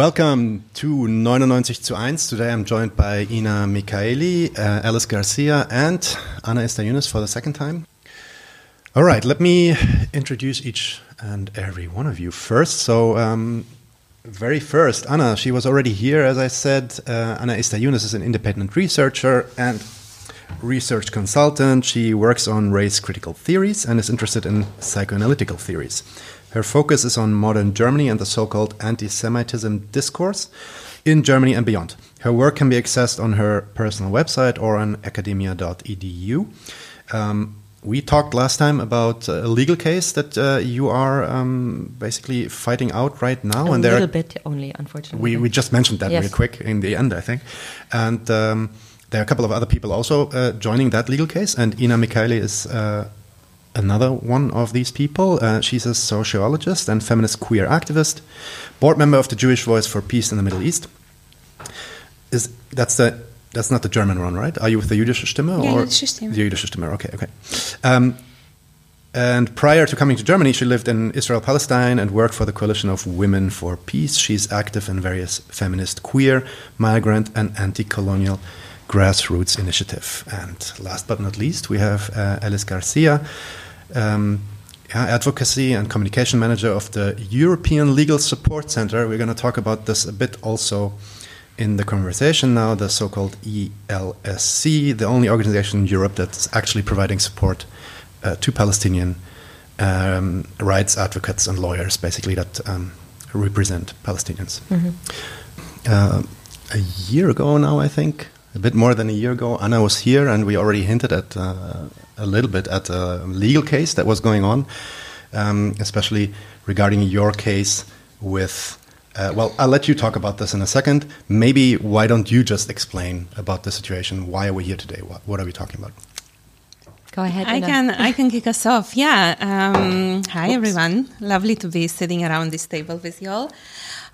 Welcome to 99 zu 1. Today I'm joined by Ina Michaeli, uh, Alice Garcia, and Anna-Esther Younes for the second time. All right, let me introduce each and every one of you first. So, um, very first, Anna, she was already here, as I said. Uh, Anna-Esther Younes is an independent researcher and research consultant. She works on race critical theories and is interested in psychoanalytical theories. Her focus is on modern Germany and the so called anti Semitism discourse in Germany and beyond. Her work can be accessed on her personal website or on academia.edu. Um, we talked last time about a legal case that uh, you are um, basically fighting out right now. A and little bit only, unfortunately. We, we just mentioned that yes. real quick in the end, I think. And um, there are a couple of other people also uh, joining that legal case. And Ina Michaeli is uh, another one of these people. Uh, she's a sociologist and feminist queer activist, board member of the Jewish Voice for Peace in the Middle East. Is that's the that's not the German one, right? Are you with the Jüdische Stimme or Jüdische Stimme? The Jüdische Stimme. Okay, okay. Um, and prior to coming to Germany, she lived in Israel Palestine and worked for the Coalition of Women for Peace. She's active in various feminist, queer, migrant, and anti colonial grassroots initiative. And last but not least, we have uh, Alice Garcia, um, advocacy and communication manager of the European Legal Support Center. We're going to talk about this a bit also in the conversation now, the so called ELSC, the only organization in Europe that's actually providing support uh, to Palestinian um, rights advocates and lawyers, basically, that um, represent Palestinians. Mm -hmm. uh, a year ago now, I think, a bit more than a year ago, Anna was here, and we already hinted at uh, a little bit at a legal case that was going on, um, especially regarding your case with. Uh, well, I'll let you talk about this in a second. Maybe why don't you just explain about the situation? Why are we here today? What, what are we talking about? Go ahead. I can I can kick us off. Yeah. Um, hi everyone. Lovely to be sitting around this table with you all.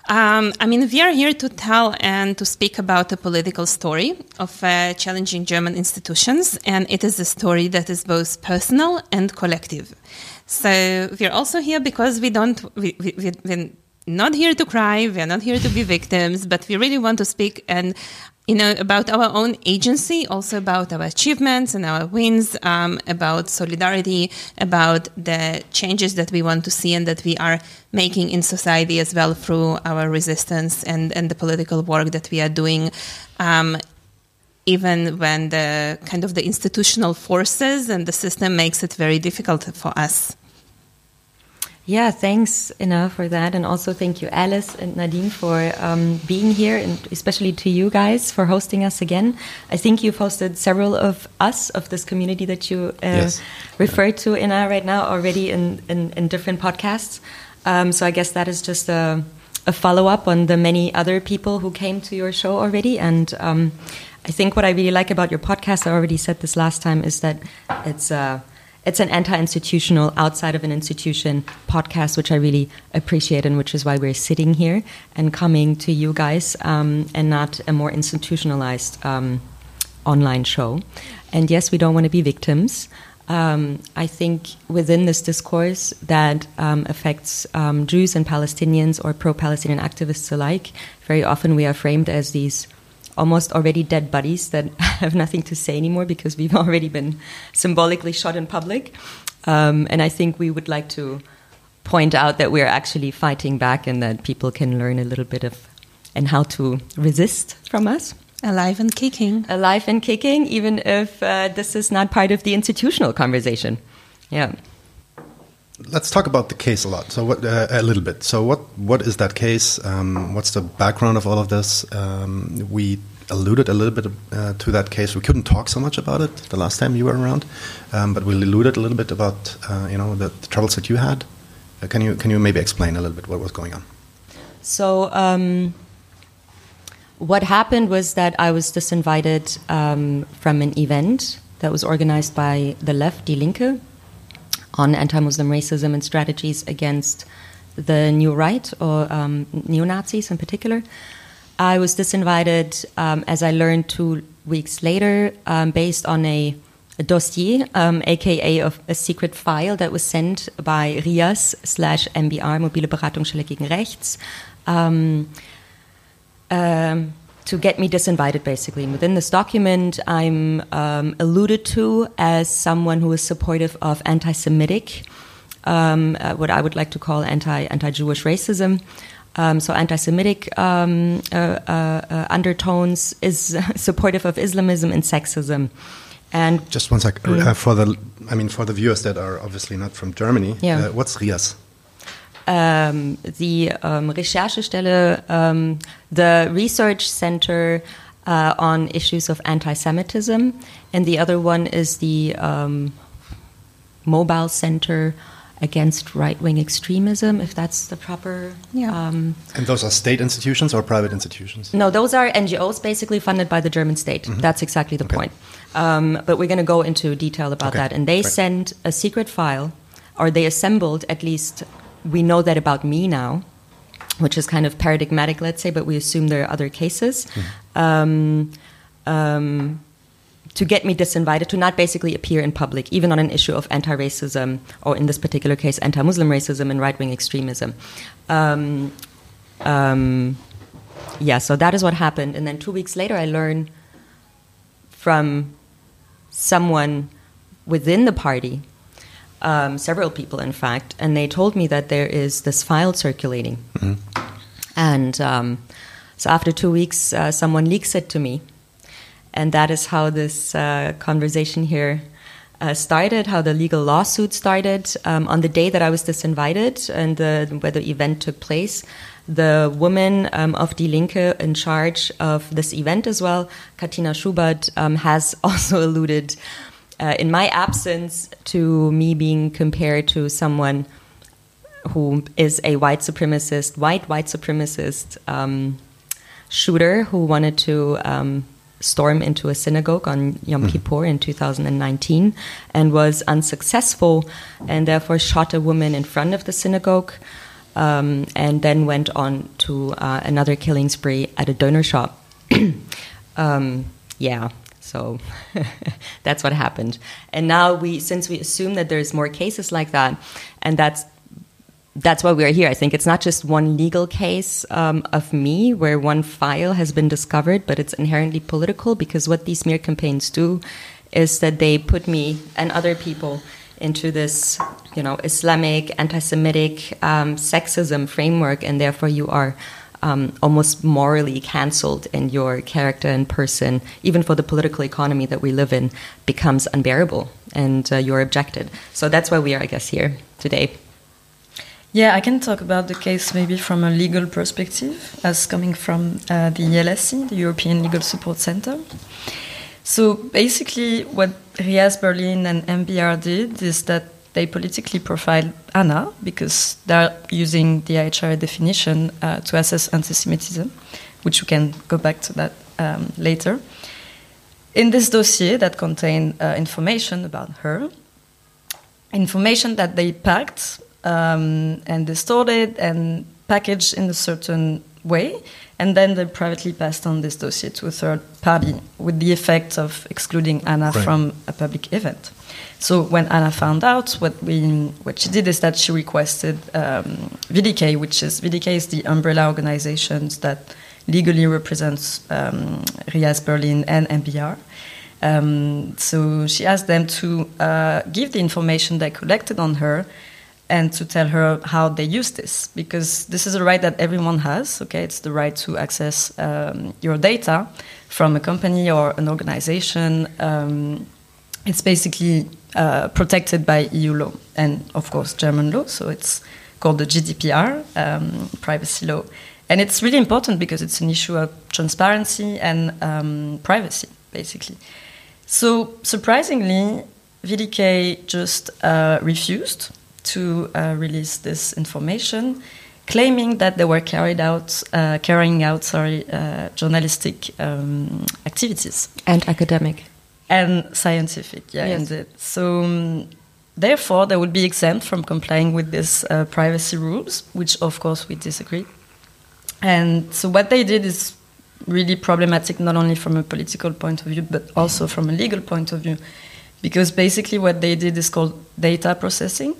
Um, I mean, we are here to tell and to speak about a political story of uh, challenging German institutions, and it is a story that is both personal and collective. So we are also here because we don't we, we, we, we're not here to cry, we are not here to be victims, but we really want to speak and you know, about our own agency, also about our achievements and our wins, um, about solidarity, about the changes that we want to see and that we are making in society as well through our resistance and, and the political work that we are doing. Um, even when the kind of the institutional forces and the system makes it very difficult for us. Yeah, thanks, Ina, for that. And also thank you, Alice and Nadine, for um, being here, and especially to you guys for hosting us again. I think you've hosted several of us, of this community that you uh, yes. referred to, Ina, right now already in, in, in different podcasts. Um, so I guess that is just a, a follow up on the many other people who came to your show already. And um, I think what I really like about your podcast, I already said this last time, is that it's. Uh, it's an anti-institutional, outside of an institution podcast, which I really appreciate, and which is why we're sitting here and coming to you guys, um, and not a more institutionalized um, online show. And yes, we don't want to be victims. Um, I think within this discourse that um, affects um, Jews and Palestinians or pro-Palestinian activists alike, very often we are framed as these almost already dead bodies that have nothing to say anymore because we've already been symbolically shot in public. Um, and I think we would like to point out that we're actually fighting back and that people can learn a little bit of and how to resist from us. Alive and kicking. Alive and kicking, even if uh, this is not part of the institutional conversation. Yeah let's talk about the case a lot. So what uh, a little bit. So what what is that case? Um, what's the background of all of this? Um, we alluded a little bit uh, to that case. We couldn't talk so much about it the last time you were around, um, but we alluded a little bit about uh, you know the, the, troubles that you had. Uh, can you can you maybe explain a little bit what was going on? So. Um, what happened was that I was disinvited um, from an event that was organized by the left, Die Linke, on anti Muslim racism and strategies against the new right or um, neo Nazis in particular. I was disinvited, um, as I learned two weeks later, um, based on a, a dossier, aka um, of a secret file that was sent by RIAS slash MBR, Mobile Beratungsstelle gegen Rechts, um, Um, to get me disinvited, basically. Within this document, I'm um, alluded to as someone who is supportive of anti Semitic, um, uh, what I would like to call anti Jewish racism. Um, so anti-Semitic um, uh, uh, uh undertones is supportive of Islamism and sexism, and just one sec mm. for the I mean for the viewers that are obviously not from Germany. Yeah. Uh, what's RIAS? Um, the um, Recherchestelle, um, the research center uh, on issues of anti-Semitism, and the other one is the um, mobile center against right wing extremism, if that's the proper. Yeah. Um, and those are state institutions or private institutions? No, those are NGOs basically funded by the German state. Mm -hmm. That's exactly the okay. point. Um, but we're going to go into detail about okay. that. And they Great. sent a secret file, or they assembled at least, we know that about me now. Which is kind of paradigmatic, let's say, but we assume there are other cases. Mm -hmm. um, to get me disinvited, to not basically appear in public, even on an issue of anti racism, or in this particular case, anti Muslim racism and right wing extremism. Um, um, yeah, so that is what happened. And then two weeks later, I learn from someone within the party, um, several people, in fact, and they told me that there is this file circulating. Mm-hmm. And um, so after two weeks, uh, someone leaks it to me and that is how this uh, conversation here uh, started, how the legal lawsuit started. Um, on the day that I was disinvited and the, where the event took place, the woman um, of Die Linke in charge of this event as well, Katina Schubert, um, has also alluded uh, in my absence to me being compared to someone who is a white supremacist, white white supremacist um, shooter who wanted to um, storm into a synagogue on Yom mm. Kippur in 2019 and was unsuccessful and therefore shot a woman in front of the synagogue um, and then went on to uh, another killing spree at a doner shop. um, yeah, so that's what happened. And now we, since we assume that there's more cases like that, and that's that's why we're here. I think it's not just one legal case um, of me where one file has been discovered, but it's inherently political because what these smear campaigns do is that they put me and other people into this, you know, Islamic, anti-Semitic, um, sexism framework, and therefore you are um, almost morally cancelled, and your character and person, even for the political economy that we live in, becomes unbearable, and uh, you're objected. So that's why we are, I guess, here today. Yeah, I can talk about the case maybe from a legal perspective, as coming from uh, the ELSC, the European Legal Support Center. So basically, what RIAS Berlin and MBR did is that they politically profile Anna because they're using the IHRA definition uh, to assess anti Semitism, which we can go back to that um, later. In this dossier that contained uh, information about her, information that they packed um, and distorted and packaged in a certain way. And then they privately passed on this dossier to a third party with the effect of excluding Anna right. from a public event. So when Anna found out, what we what she did is that she requested um, VDK, which is VDK is the umbrella organizations that legally represents um, RIAS Berlin and MBR. Um, so she asked them to uh, give the information they collected on her and to tell her how they use this because this is a right that everyone has okay it's the right to access um, your data from a company or an organization um, it's basically uh, protected by eu law and of course german law. So it's called the gdpr um, privacy law. And it's really important because it's an issue of transparency and um, privacy basically. So surprisingly vdk just uh, refused to uh, release this information, claiming that they were carried out, uh, carrying out, sorry, uh, journalistic um, activities. And academic and scientific. Yeah, yes. indeed. So. Um, therefore, they would be exempt from complying with these uh, privacy rules, which of course we disagree. And so, what they did is really problematic, not only from a political point of view, but also from a legal point of view, because basically what they did is called data processing,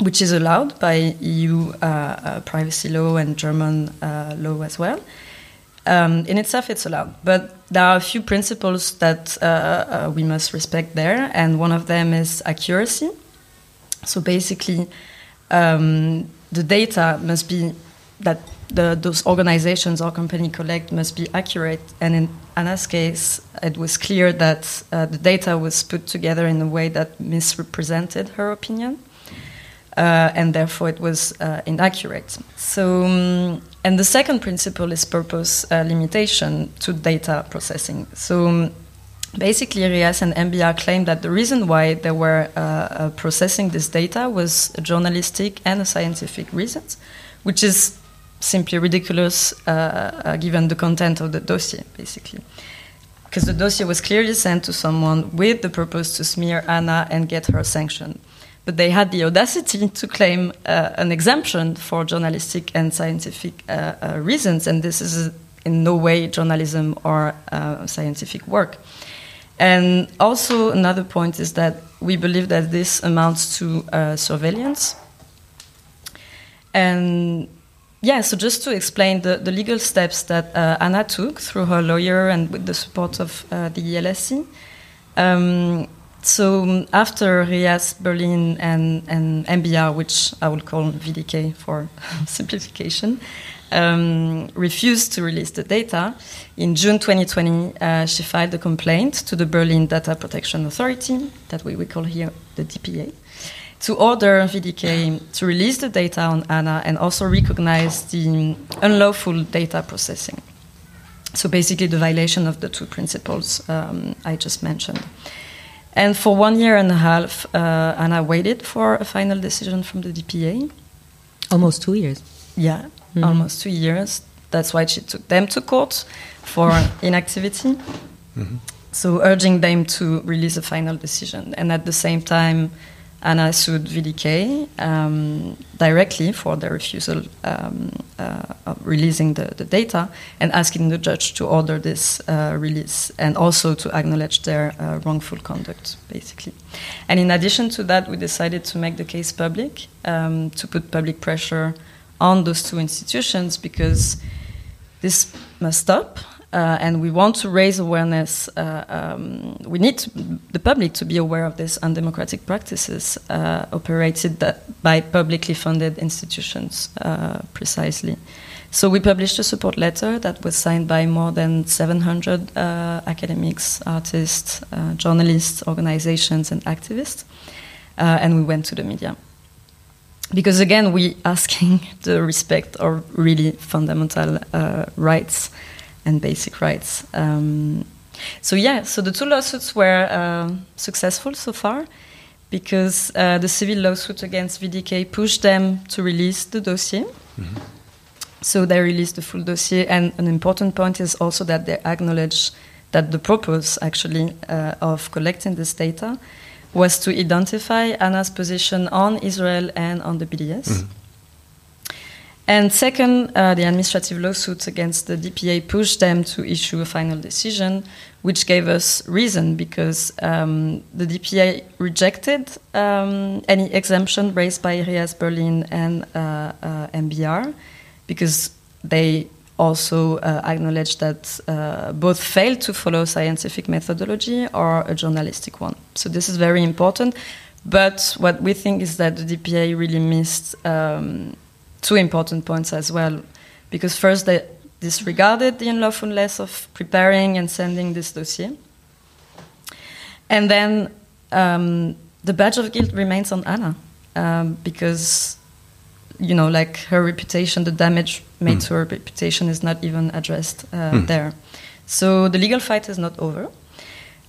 which is allowed by EU uh, uh, privacy law and German uh, law as well. Um, in itself it's allowed. But there are a few principles that uh, uh, we must respect there, and one of them is accuracy. So basically, um, the data must be that the, those organizations or company collect must be accurate. And in Anna's case, it was clear that uh, the data was put together in a way that misrepresented her opinion. Uh, and therefore it was uh, inaccurate. So, um, and the second principle is purpose uh, limitation to data processing. So, um, basically, RIAS and MBR claim that the reason why they were uh, uh, processing this data was journalistic and scientific reasons, which is simply ridiculous uh, given the content of the dossier, basically because the dossier was clearly sent to someone with the purpose to smear Anna and get her sanctioned but they had the audacity to claim uh, an exemption for journalistic and scientific uh, uh, reasons, and this is in no way journalism or uh, scientific work. And also, another point is that we believe that this amounts to uh, surveillance. And yeah, so just to explain the, the legal steps that uh, Anna took through her lawyer and with the support of the ELSC. Um, so um, after RIAS, Berlin, and, and MBR, which I will call VDK for simplification, um, refused to release the data, in June 2020, uh, she filed a complaint to the Berlin Data Protection Authority, that we, we call here the DPA, to order VDK to release the data on Anna and also recognize the unlawful data processing. So basically, the violation of the two principles um, I just mentioned. And for one year and a half, uh, Anna waited for a final decision from the DPA. Almost two years. Yeah, mm-hmm. almost two years. That's why she took them to court for inactivity. Mm-hmm. So, urging them to release a final decision. And at the same time, Anna sued VDK um, directly for their refusal um, uh, of releasing the, the, data and asking the judge to order this uh, release and also to acknowledge their uh, wrongful conduct, basically. And in addition to that, we decided to make the case public um, to put public pressure on those two institutions because this must stop uh, and we want to raise awareness. Uh, um, we need to, the public to be aware of these undemocratic practices uh, operated by publicly funded institutions, uh, precisely. So we published a support letter that was signed by more than 700 uh, academics, artists, uh, journalists, organizations, and activists, and we went to the media because again we are asking the respect of really fundamental rights and basic rights. Um, so yeah, so the two lawsuits were uh, successful so far because uh, the civil lawsuit against VDK pushed them to release the dossier. Mm-hmm. So they released the full dossier, and an important point is also that they acknowledge that the purpose, actually, uh, of collecting this data was to identify Anna's position on Israel and on the BDS. Mm-hmm. And second, uh, the administrative lawsuits against the DPA pushed them to issue a final decision, which gave us reason because um, the DPA rejected um, any exemption raised by RIAS Berlin and uh, uh, MBR because they also uh, acknowledged that uh, both failed to follow scientific methodology or a journalistic one. So this is very important. But what we think is that the DPA really missed. Um, two important points as well. Because first, they disregarded the unlawfulness of preparing and sending this dossier. And then um, the badge of guilt remains on Anna um, because, you know, like her reputation, the damage made mm. to her reputation is not even addressed uh, mm. there. So the legal fight is not over.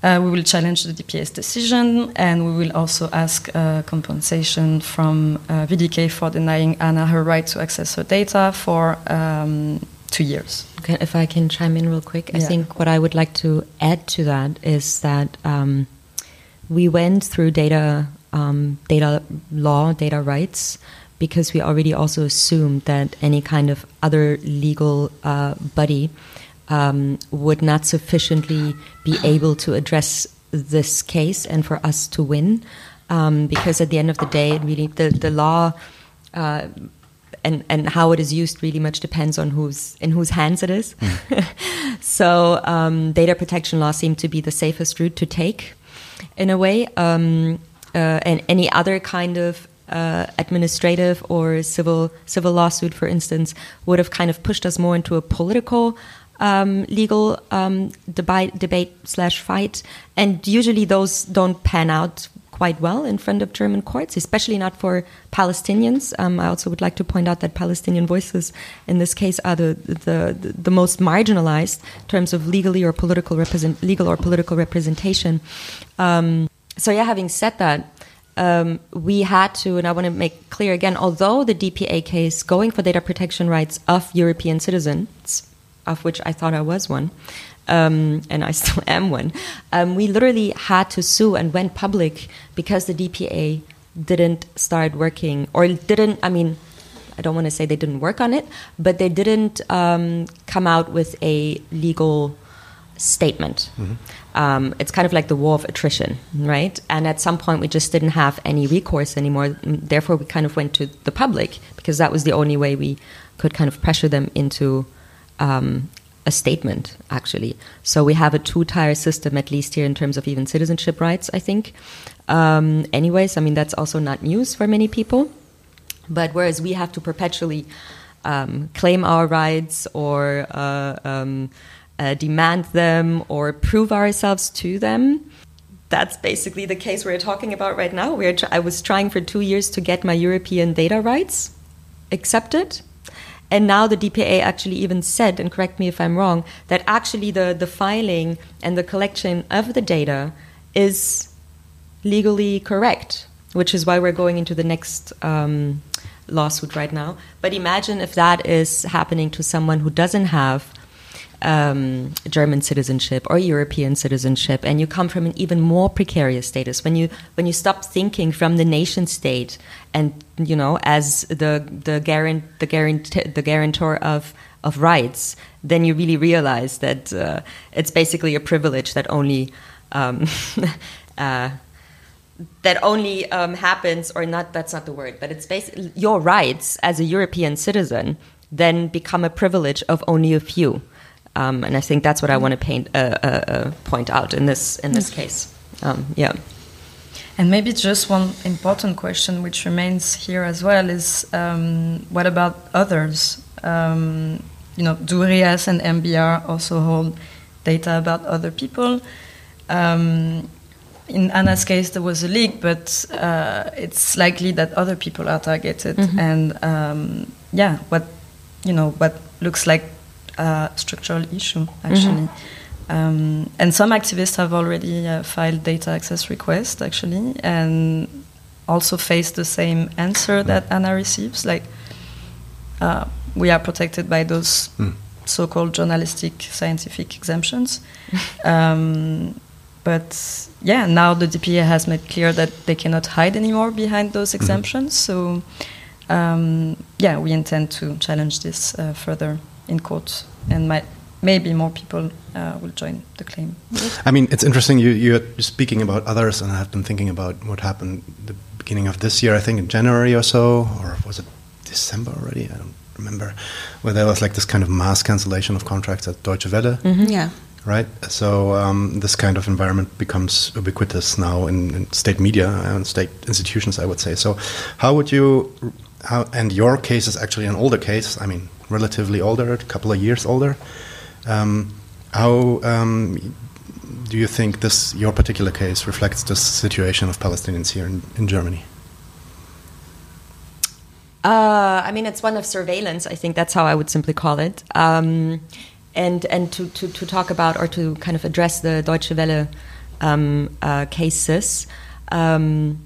Uh, we will challenge the DPS decision and we will also ask uh, compensation from uh, VDK for denying Anna her right to access her data for um, two years. Okay, if I can chime in real quick, I think what I would like to add to that is that um, we went through data, um, data law, data rights, because we already also assumed that any kind of other legal uh, body um, would not sufficiently be able to address this case and for us to win. Um, because at the end of the day, really, the, the law uh, and and how it is used really much depends on whose in whose hands it is. so um, data protection law seemed to be the safest route to take, in a way. Um, uh, and any other kind of uh, administrative or civil civil lawsuit, for instance, would have kind of pushed us more into a political. Um, legal um, debate, debate slash fight, and usually those don't pan out quite well in front of German courts, especially not for Palestinians. Um, I also would like to point out that Palestinian voices, in this case, are the the, the most marginalized in terms of legally or political represent, legal or political representation. Um, so yeah, having said that, um, we had to, and I want to make clear again, although the DPA case going for data protection rights of European citizens, of which I thought I was one, um, and I still am one, um, we literally had to sue and went public because the DPA didn't start working or didn't, I mean, I don't want to say they didn't work on it, but they didn't um, come out with a legal statement. Mm-hmm. Um, it's kind of like the war of attrition, right? And at some point, we just didn't have any recourse anymore. Therefore, we kind of went to the public because that was the only way we could kind of pressure them into um, a statement, actually. So we have a two tier system, at least here in terms of even citizenship rights, I think. Um, anyways, I mean, that's also not news for many people. But whereas we have to perpetually um, claim our rights or uh, um, uh, demand them or prove ourselves to them. That's basically the case we're talking about right now. We're I was trying for two years to get my European data rights accepted. And now the DPA actually even said, and correct me if I'm wrong, that actually the, the filing and the collection of the data is legally correct, which is why we're going into the next um, lawsuit right now. But imagine if that is happening to someone who doesn't have um, German citizenship or European citizenship, and you come from an even more precarious status when you when you stop thinking from the nation state and you know as the the guarant the guarant the guarantor of of rights, then you really realize that uh, it's basically a privilege that only. Um, uh, that only um, happens, or not, that's not the word, but it's basically your rights as a European citizen then become a privilege of only a few. Um, and I think that's what I want to paint, uh, uh, uh, point out in this in this case. Um, yeah. And maybe just one important question which remains here as well is um, what about others? Um, you know, do RIAS and MBR also hold data about other people? Um, in Anna's case, there was a leak, but uh, it's likely that other people are targeted. Mm -hmm. And um, yeah, what you know, what looks like a structural issue, actually. Mm-hmm. Um, and some activists have already uh, filed data access requests, actually, and also face the same answer that Anna receives. Like, uh, we are protected by those mm. so called journalistic scientific exemptions. um, but yeah, now the DPA has made clear that they cannot hide anymore behind those mm-hmm. exemptions. Mm-hmm. So, um, yeah, we intend to challenge this uh, further in court, and might, maybe more people uh, will join the claim. I mean, it's interesting. You you're speaking about others, and I've been thinking about what happened the beginning of this year. I think in January or so, or was it December already? I don't remember. Where there was like this kind of mass cancellation of contracts at Deutsche Welle. Mm -hmm. Yeah. Right. So um, this kind of environment becomes ubiquitous now in, in state media and state institutions. I would say. So, how would you? How and your case is actually an older case. I mean, relatively older, a couple of years older. Um, how um, do you think this your particular case reflects the situation of Palestinians here in, in Germany? Uh, I mean, it's one of surveillance. I think that's how I would simply call it. Um, and and to, to, to, talk about or to kind of address the Deutsche Welle um, uh, cases. Um,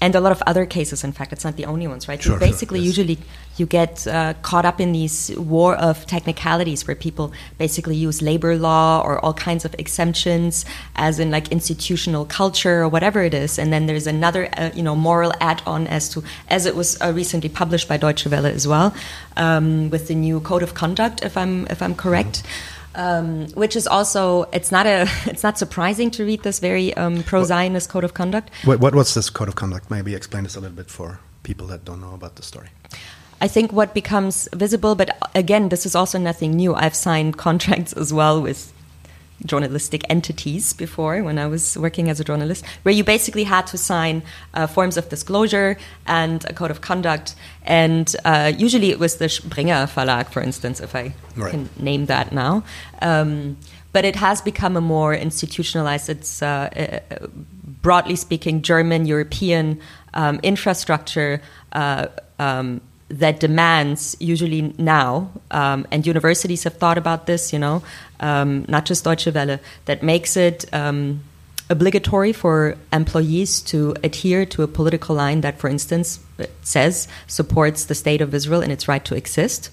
and a lot of other cases in fact it's not the only ones right sure, basically sure, yes. usually you get uh, caught up in these war of technicalities where people basically use labor law or all kinds of exemptions as in like institutional culture or whatever it is and then there's another uh, you know moral add-on as to as it was uh, recently published by Deutsche Welle as well um, with the new code of conduct if I'm if I'm correct um, which is also it's not a it's not surprising to read this very um, pro-Zionist code of conduct. What, what, what's this code of conduct? Maybe explain this a little bit for people that don't know about the story. I think what becomes visible, but again, this is also nothing new. I've signed contracts as well with journalistic entities before when I was working as a journalist, where you basically had to sign uh, forms of disclosure and a code of conduct. And uh, usually it was the Springer Verlag, for instance, if I right. can name that now. Um, but it has become a more institutionalized, it's uh, uh broadly speaking, German European um, infrastructure. Uh, um, that demands usually now, um, and universities have thought about this, you know, um, not just Deutsche Welle, that makes it um, obligatory for employees to adhere to a political line that, for instance, says supports the state of Israel and its right to exist.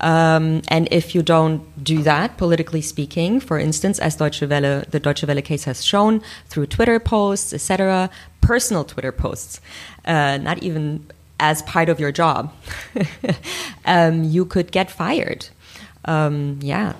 Um, and if you don't do that, politically speaking, for instance, as Deutsche Welle, the Deutsche Welle case has shown through Twitter posts, etc., personal Twitter posts, uh, not even as part of your job, um, you could get fired. Um, yeah.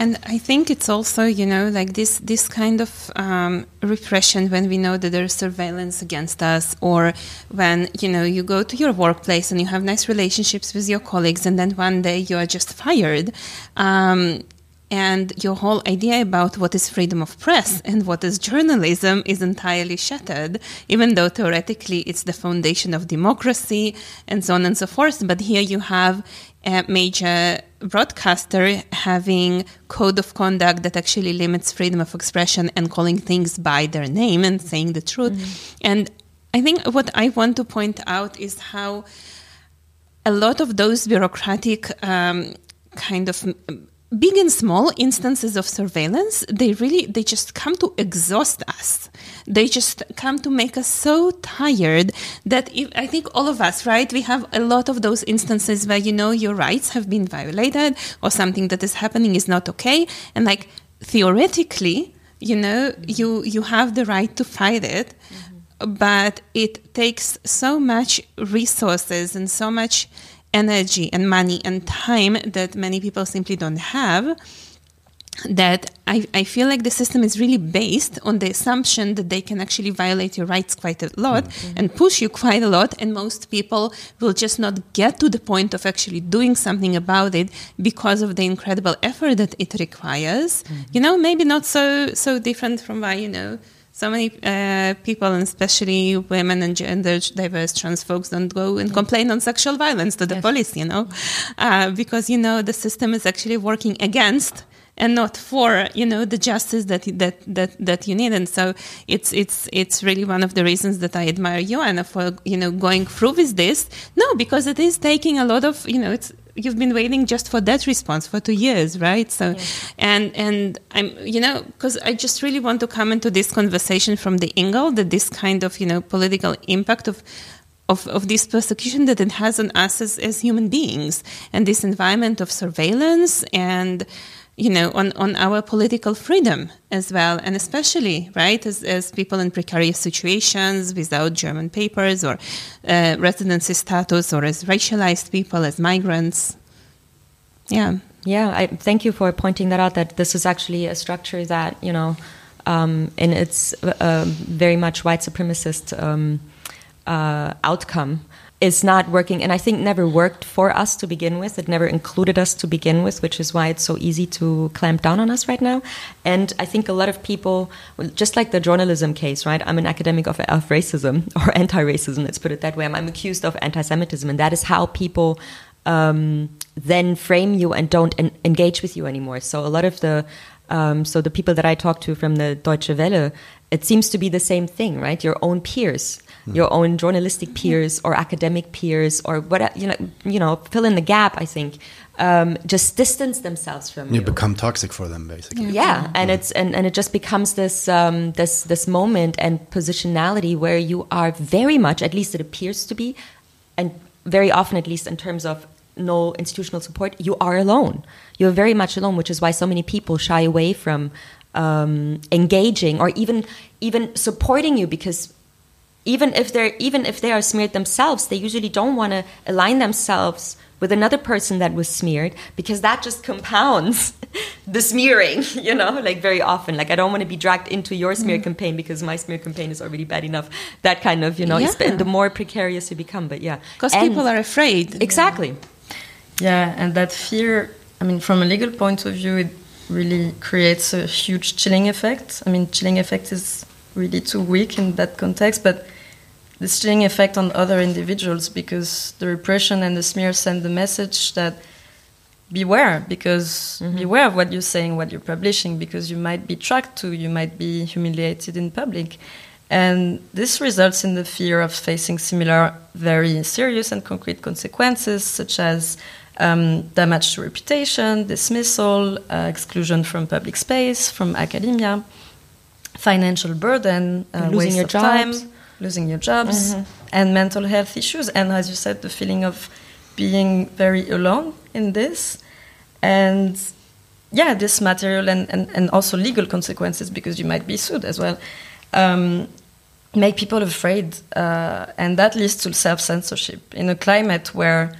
And I think it's also, you know, like this this kind of um, repression when we know that there's surveillance against us, or when you know you go to your workplace and you have nice relationships with your colleagues, and then one day you are just fired. Um, and your whole idea about what is freedom of press and what is journalism is entirely shattered, even though theoretically it's the foundation of democracy and so on and so forth. But here you have a major broadcaster having code of conduct that actually limits freedom of expression and calling things by their name and saying the truth. Mm-hmm. And I think what I want to point out is how a lot of those bureaucratic um, kind of big and small instances of surveillance they really they just come to exhaust us they just come to make us so tired that if, i think all of us right we have a lot of those instances where you know your rights have been violated or something that is happening is not okay and like theoretically you know you you have the right to fight it mm-hmm. but it takes so much resources and so much energy and money and time that many people simply don't have that I, I feel like the system is really based on the assumption that they can actually violate your rights quite a lot mm-hmm. and push you quite a lot and most people will just not get to the point of actually doing something about it because of the incredible effort that it requires mm-hmm. you know maybe not so so different from why you know so many uh, people, and especially women and gender diverse trans folks, don't go and complain on sexual violence to the yes. police, you know, uh, because you know the system is actually working against and not for you know the justice that that that that you need. And so it's it's it's really one of the reasons that I admire you Anna for you know going through with this. No because it is taking a lot of you know it's you've been waiting just for that response for two years, right? So, yes. and and I'm you know because I just really want to come into this conversation from the angle that this kind of you know political impact of of, of this persecution that it has on us as, as human beings and this environment of surveillance and you know, on, on our political freedom as well, and especially, right, as, as people in precarious situations without German papers or uh, residency status, or as racialized people, as migrants. Yeah. Yeah, I thank you for pointing that out. That this is actually a structure that you know, um, in its uh, very much white supremacist um, uh, outcome, is not working. And i think never worked for us to begin with. It never included us to begin with which is why it's so easy to clamp down on us right now. And i think a lot of people just like the journalism case right? I'm an academic of, of racism or anti-racism let's put it that way. I'm, I'm accused of anti-semitism and that is how people um, then frame you and don't en engage with you anymore. So a lot of the um, so the people that i talk to from the deutsche welle it seems to be the same thing right? Your own peers Hmm. your own journalistic peers or academic peers or what you know you know fill in the gap i think. Um, just distance themselves from you, you. become toxic for them basically. Yeah, yeah. and it's and, and it just becomes this um, this this moment and positionality where you are very much at least it appears to be and very often at least in terms of no institutional support you are alone. You're very much alone which is why so many people shy away from um, engaging or even even supporting you because even if they're even if they are smeared themselves, they usually don't want to align themselves with another person that was smeared because that just compounds the smearing, you know, like very often. Like I don't want to be dragged into your smear mm. campaign because my smear campaign is already bad enough. That kind of, you know, yeah. and the more precarious you become. But yeah. Because people are afraid. Exactly. Yeah, and that fear, I mean, from a legal point of view, it really creates a huge chilling effect. I mean, chilling effect is really too weak in that context, but the chilling effect on other individuals because the repression and the smear send the message that beware because mm-hmm. beware of what you're saying what you're publishing because you might be tracked to you might be humiliated in public and this results in the fear of facing similar very serious and concrete consequences such as um, damage to reputation dismissal uh, exclusion from public space from academia financial burden uh, losing your job time losing your jobs, mm-hmm. and mental health issues. And as you said, the feeling of being very alone in this. And yeah, this material and, and, and also legal consequences because you might be sued as well. Um, make people afraid, uh, and that leads to self censorship in a climate where,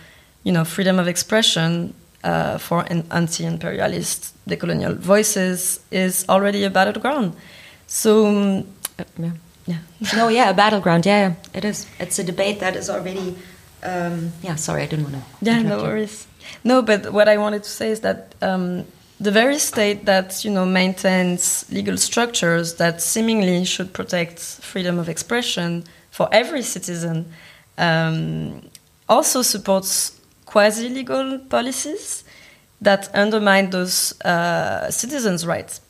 you know, freedom of expression uh, for an anti-imperialist decolonial voices is already a battleground. So, um, yeah. Yeah. no, yeah, a battleground. Yeah, it is. It's a debate that is already. Um, yeah, sorry, I didn't want to. Yeah, no worries. No, but what I wanted to say is that um, the very state that you know maintains legal structures that seemingly should protect freedom of expression for every citizen um, also supports quasi-legal policies that undermine those uh, citizens' rights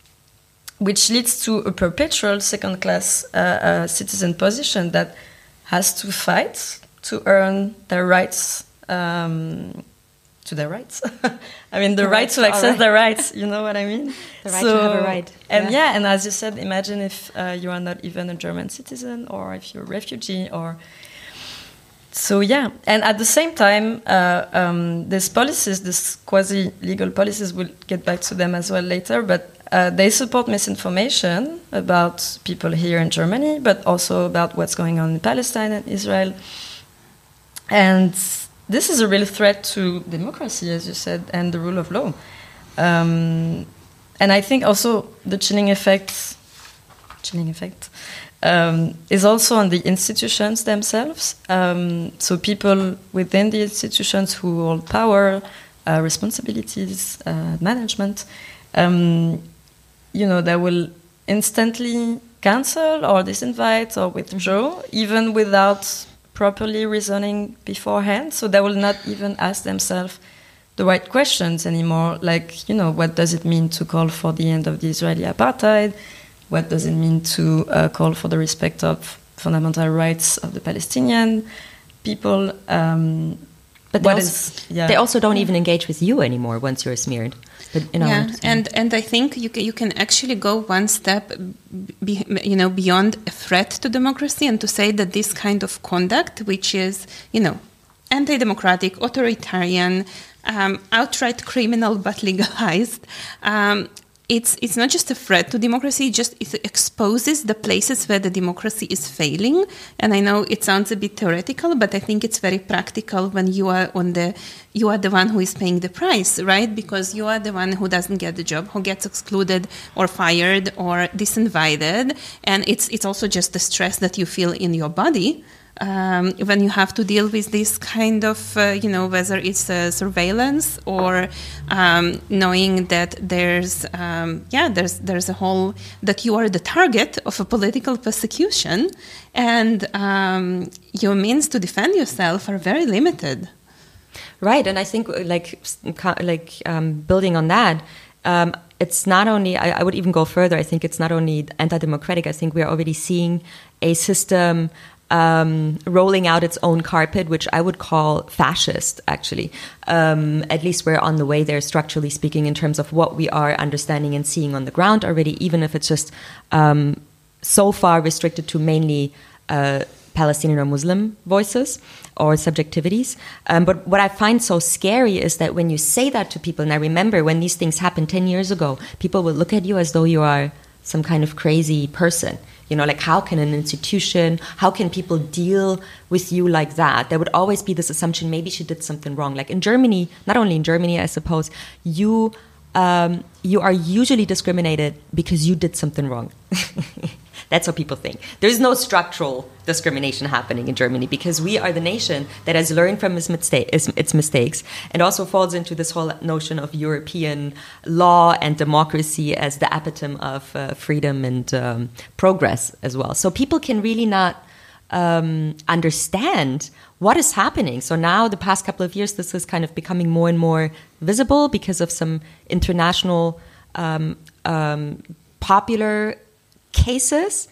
which leads to a perpetual second class uh, uh, citizen position that has to fight to earn their rights um, to their rights. I mean, the, the right, to access right. their rights, you know what I mean? The right so, to have a right. And yeah. yeah. and as you said, imagine if uh, you are not even a German citizen or if you're a refugee or. So yeah, and at the same time, uh, um, these policies, these quasi-legal policies, we'll get back to them as well later. But uh, they support misinformation about people here in Germany, but also about what's going on in Palestine and Israel. And this is a real threat to democracy, as you said, and the rule of law. Um, and I think also the chilling effect, chilling effect, um, is also on the institutions themselves. Um, so people within the institutions who hold power, uh, responsibilities, uh, management, um, you know, they will instantly cancel or disinvite or withdraw, even without properly reasoning beforehand. So they will not even ask themselves the right questions anymore. Like, you know, what does it mean to call for the end of the Israeli apartheid? What does it mean to uh, call for the respect of fundamental rights of the Palestinian people? Um, but they also, is, yeah. they also don't even engage with you anymore once you're smeared. But, know, yeah, and and I think you can, you can actually go one step, be, you know, beyond a threat to democracy, and to say that this kind of conduct, which is you know, anti-democratic, authoritarian, um, outright criminal but legalized, um, it's it's not just a threat to democracy; it just it exposes the places where the democracy is failing. And I know it sounds a bit theoretical, but I think it's very practical when you are on the you are the one who is paying the price, right? Because you are the one who doesn't get the job, who gets excluded or fired or disinvited, and it's it's also just the stress that you feel in your body um, when you have to deal with this kind of, uh, you know, whether it's uh, surveillance or um, knowing that there's, um, yeah, there's there's a whole that you are the target of a political persecution, and um, your means to defend yourself are very limited. Right, and I think like like um, building on that um, it's not only I, I, would even go further i think it's not only anti-democratic i think we're already seeing a system um, rolling out its own carpet, which I would call fascist, actually. Um, at least we're on the way there, structurally speaking, in terms of what we are understanding and seeing on the ground already, even if it's just um, so far restricted to mainly uh, Palestinian or Muslim voices or subjectivities. Um, but what I find so scary is that when you say that to people, and I remember when these things happened 10 years ago, people would look at you as though you are some kind of crazy person. You know, like how can an institution, how can people deal with you like that? There would always be this assumption maybe she did something wrong. Like in Germany, not only in Germany, I suppose, you um, you are usually discriminated because you did something wrong. That's what people think. There's no structural discrimination happening in Germany because we are the nation that has learned from its, mistake, its, mistakes and also falls into this whole notion of European law and democracy as the epitome of uh, freedom and um, progress as well. So people can really not um, understand what is happening. So now, the past couple of years, this is kind of becoming more and more visible because of some international um, um, popular cases,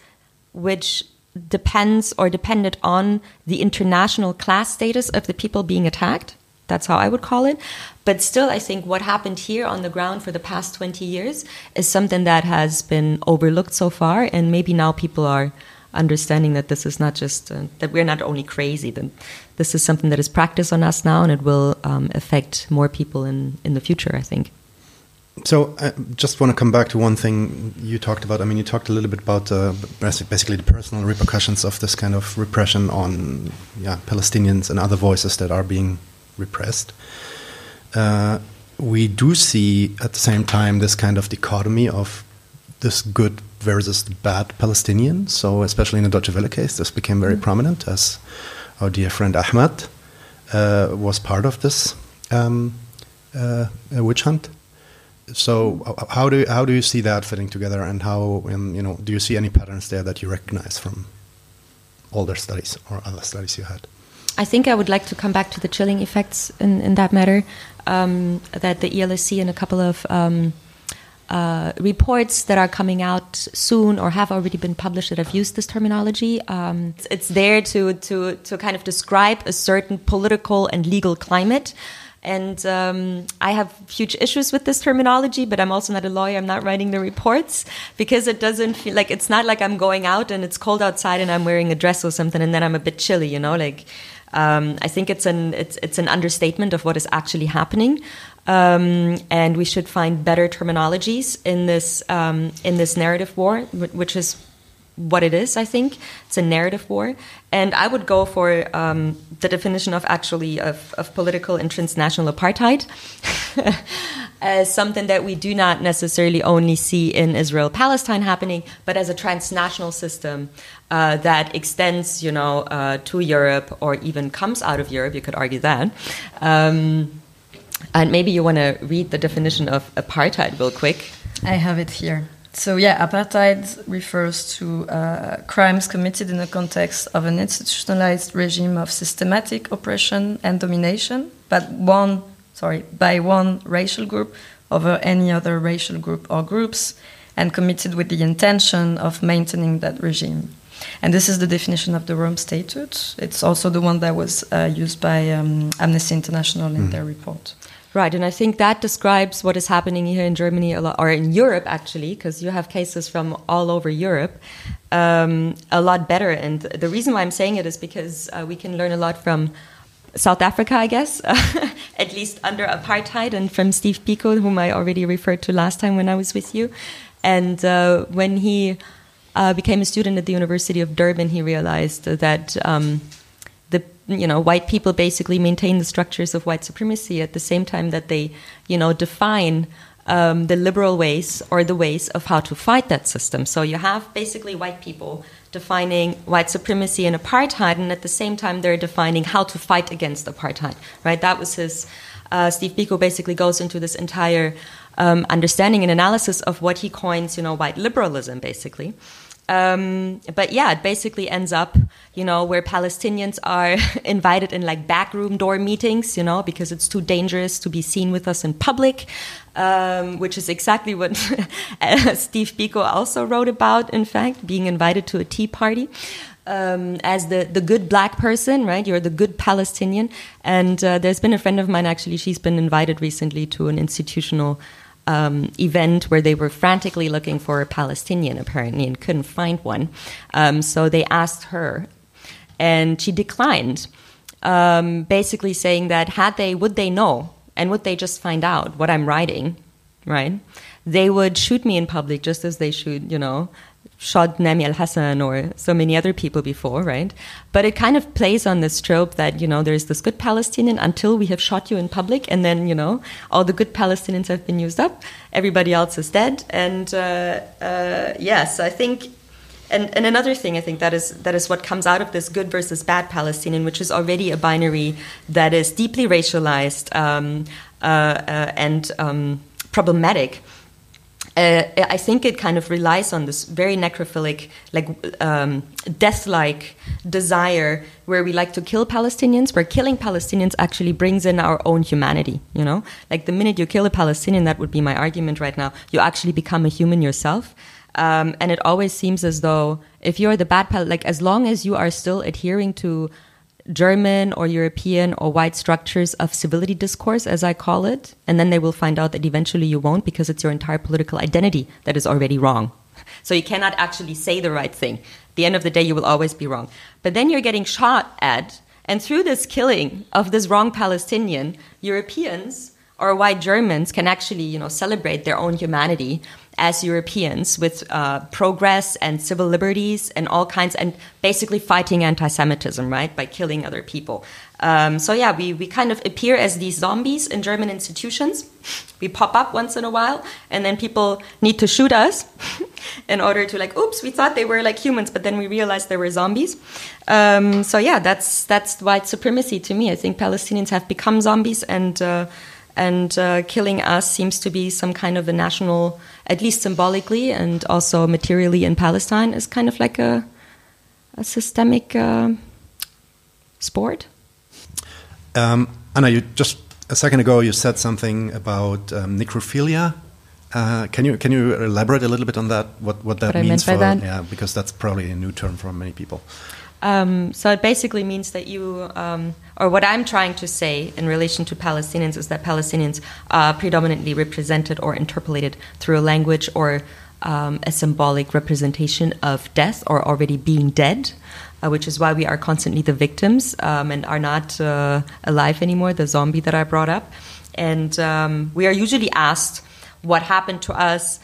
which depends or depended on the international class status of the people being attacked. That's how I would call it. But still, I think what happened here on the ground for the past 20 years is something that has been overlooked so far. And maybe now people are understanding that this is not just, uh, that we're not only crazy, that this is something that is practiced on us now and it will um, affect more people in, in the future, I think. So I just want to come back to one thing you talked about. I mean, you talked a little bit about uh, basically the personal repercussions of this kind of repression on yeah, Palestinians and other voices that are being repressed. Uh, we do see at the same time this kind of dichotomy of this good versus bad Palestinian. So, especially in the Deutsche Welle case, this became very mm. prominent as our dear friend Ahmad uh, was part of this um, uh, witch hunt so how do how do you see that fitting together, and how um, you know do you see any patterns there that you recognize from older studies or other studies you had? I think I would like to come back to the chilling effects in, in that matter. Um, that the ELSC and a couple of um, uh, reports that are coming out soon or have already been published that have used this terminology. Um, it's, it's, there to, to, to kind of describe a certain political and legal climate and um, I have huge issues with this terminology, but I'm also not a lawyer. I'm not writing the reports because it doesn't feel like it's not like I'm going out and it's cold outside and I'm wearing a dress or something and then I'm a bit chilly, you know, like. Um, I think it's an it's it's an understatement of what is actually happening, um, and we should find better terminologies in this um, in this narrative war, which is what it is. I think it's a narrative war, and I would go for um, the definition of actually of, of political and transnational apartheid as something that we do not necessarily only see in Israel Palestine happening, but as a transnational system uh, that extends, you know, uh, to Europe or even comes out of Europe. You could argue that. Um, and maybe you want to read the definition of apartheid real quick. I have it here. So, yeah, apartheid refers to uh, crimes committed in the context of an institutionalized regime of systematic oppression and domination, but one, sorry, by one racial group over any other racial group or groups, and committed with the intention of maintaining that regime. And this is the definition of the Rome Statute. It's also the one that was uh, used by um, Amnesty International in mm. their report. Right, and I think that describes what is happening here in Germany a lot, or in Europe actually, because you have cases from all over Europe um, a lot better. And the reason why I'm saying it is because uh, we can learn a lot from South Africa, I guess, at least under apartheid, and from Steve Biko, whom I already referred to last time when I was with you. And uh, when he uh, became a student at the University of Durban, he realized that. Um, you know, white people basically maintain the structures of white supremacy at the same time that they, you know, define um, the liberal ways or the ways of how to fight that system. So you have basically white people defining white supremacy and apartheid, and at the same time they're defining how to fight against apartheid. Right? That was his. Uh, Steve Biko basically goes into this entire um, understanding and analysis of what he coins, you know, white liberalism, basically. Um, but yeah, it basically ends up, you know, where Palestinians are invited in like backroom door meetings, you know, because it's too dangerous to be seen with us in public, um, which is exactly what Steve Biko also wrote about, in fact, being invited to a tea party. Um, as the, the good black person, right? You're the good Palestinian. And uh, there's been a friend of mine, actually, she's been invited recently to an institutional um, event where they were frantically looking for a Palestinian apparently and couldn't find one. Um, so they asked her, and she declined, um, basically saying that had they, would they know, and would they just find out what I'm writing, right? They would shoot me in public just as they shoot, you know, shot Nemi El-Hassan or so many other people before, right? But it kind of plays on this trope that, you know, there's this good Palestinian until we have shot you in public, and then, you know, all the good Palestinians have been used up, everybody else is dead. And uh, uh, yes, I think. And, and another thing I think that is that is what comes out of this good versus bad Palestinian, which is already a binary that is deeply racialized um, uh, uh and um, problematic uh, I think it kind of relies on this very necrophilic, like um, death-like desire, where we like to kill Palestinians. Where killing Palestinians actually brings in our own humanity. You know, like the minute you kill a Palestinian, that would be my argument right now. You actually become a human yourself. Um, and it always seems as though if you're the bad, pal- like as long as you are still adhering to German or European or white structures of civility discourse, as I call it, and then they will find out that eventually you won't because it's your entire political identity that is already wrong. So you cannot actually say the right thing. At the end of the day, you will always be wrong. But then you're getting shot at, and through this killing of this wrong Palestinian, Europeans or white Germans can actually, you know, celebrate their own humanity as Europeans with uh, progress and civil liberties and all kinds, and basically fighting anti Semitism, right, by killing other people. Um, so, yeah, we, we kind of appear as these zombies in German institutions. We pop up once in a while, and then people need to shoot us in order to, like, oops, we thought they were like humans, but then we realized they were zombies. Um, so, yeah, that's, that's white supremacy to me. I think Palestinians have become zombies, and, uh, and uh, killing us seems to be some kind of a national at least symbolically and also materially in Palestine, is kind of like a, a systemic uh, sport. Um, Anna, you just a second ago you said something about um, necrophilia. Uh, can you can you elaborate a little bit on that? What what that what means for that? yeah, because that's probably a new term for many people. Um, so it basically means that you, um, or what I'm trying to say in relation to Palestinians is that Palestinians are predominantly represented or interpolated through a language or um, a symbolic representation of death or already being dead, uh, which is why we are constantly the victims um, and are not uh, alive anymore, the zombie that I brought up. And um, we are usually asked what happened to us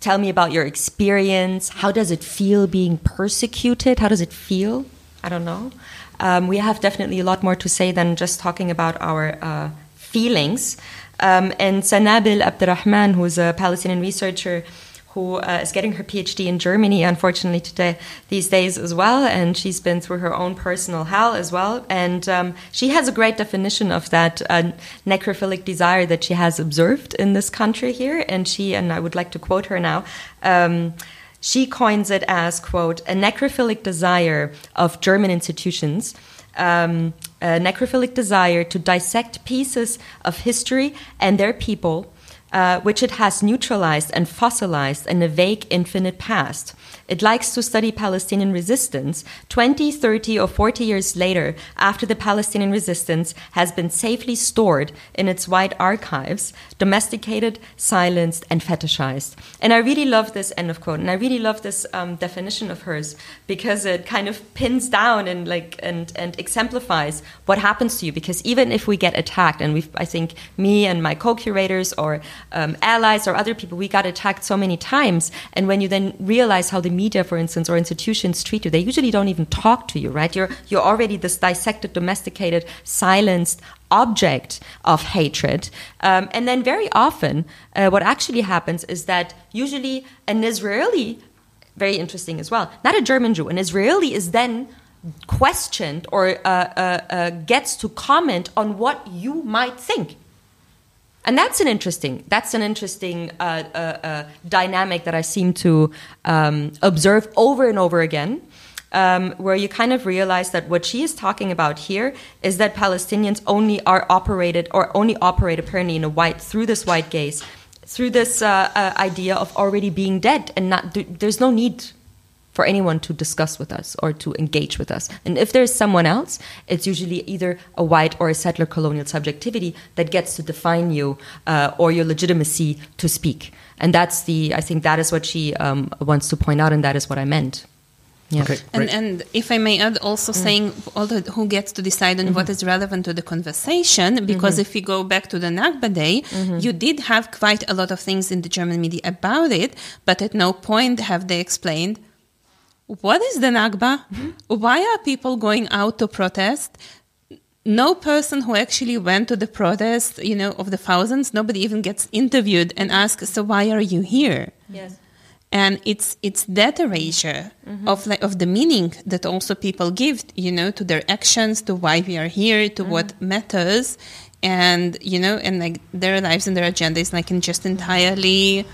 Tell me about your experience. How does it feel being persecuted? How does it feel? I don't know. Um, we have definitely a lot more to say than just talking about our uh, feelings. Um, and Sanabil Abdurrahman, who's a Palestinian researcher, who uh, is getting her PhD in Germany, unfortunately, today these days as well, and she's been through her own personal hell as well. And um, she has a great definition of that uh, necrophilic desire that she has observed in this country here. And she, and I would like to quote her now. Um, she coins it as, quote, a necrophilic desire of German institutions um, a necrophilic desire to dissect pieces of history and their people uh, which it has neutralized and fossilized in a vague infinite past. It likes to study Palestinian resistance 20, 30, or 40 years later, after the Palestinian resistance has been safely stored in its wide archives, domesticated, silenced, and fetishized. And I really love this end of quote, and I really love this um, definition of hers because it kind of pins down and like and and exemplifies what happens to you. Because even if we get attacked, and we, I think me and my co-curators or um, allies or other people, we got attacked so many times, and when you then realize how the media, for instance, or institutions treat you, they usually don't even talk to you, right? You're, you're already this dissected, domesticated, silenced object of hatred. Um, and then very often, uh, what actually happens is that usually an Israeli, very interesting as well, not a German Jew, an Israeli is then questioned or uh, uh, uh gets to comment on what you might think and that's an interesting that's an interesting uh, uh, uh, dynamic that I seem to um, observe over and over again. Um, where you kind of realize that what she is talking about here is that Palestinians only are operated or only operate apparently in a white through this white gaze, through this uh, uh, idea of already being dead and not there's no need for anyone to discuss with us or to engage with us. And if there's someone else, it's usually either a white or a settler colonial subjectivity that gets to define you uh, or your legitimacy to speak. And that's the, I think that is what she um, wants to point out, and that is what I meant. Yeah. Okay, And, great. and if I may add, also saying although who gets to decide on what is relevant to the conversation, because if we go back to the Nakba Day, you did have quite a lot of things in the German media about it, but at no point have they explained what is the Nakba? Why are people going out to protest? No person who actually went to the protest, you know, of the thousands, nobody even gets interviewed and asked, so why are you here? Yes. and it's it's that erasure mm-hmm. of like of the meaning that also people give you know to their actions to why we are here to mm-hmm. what matters and you know and like their lives and their agenda is like in just entirely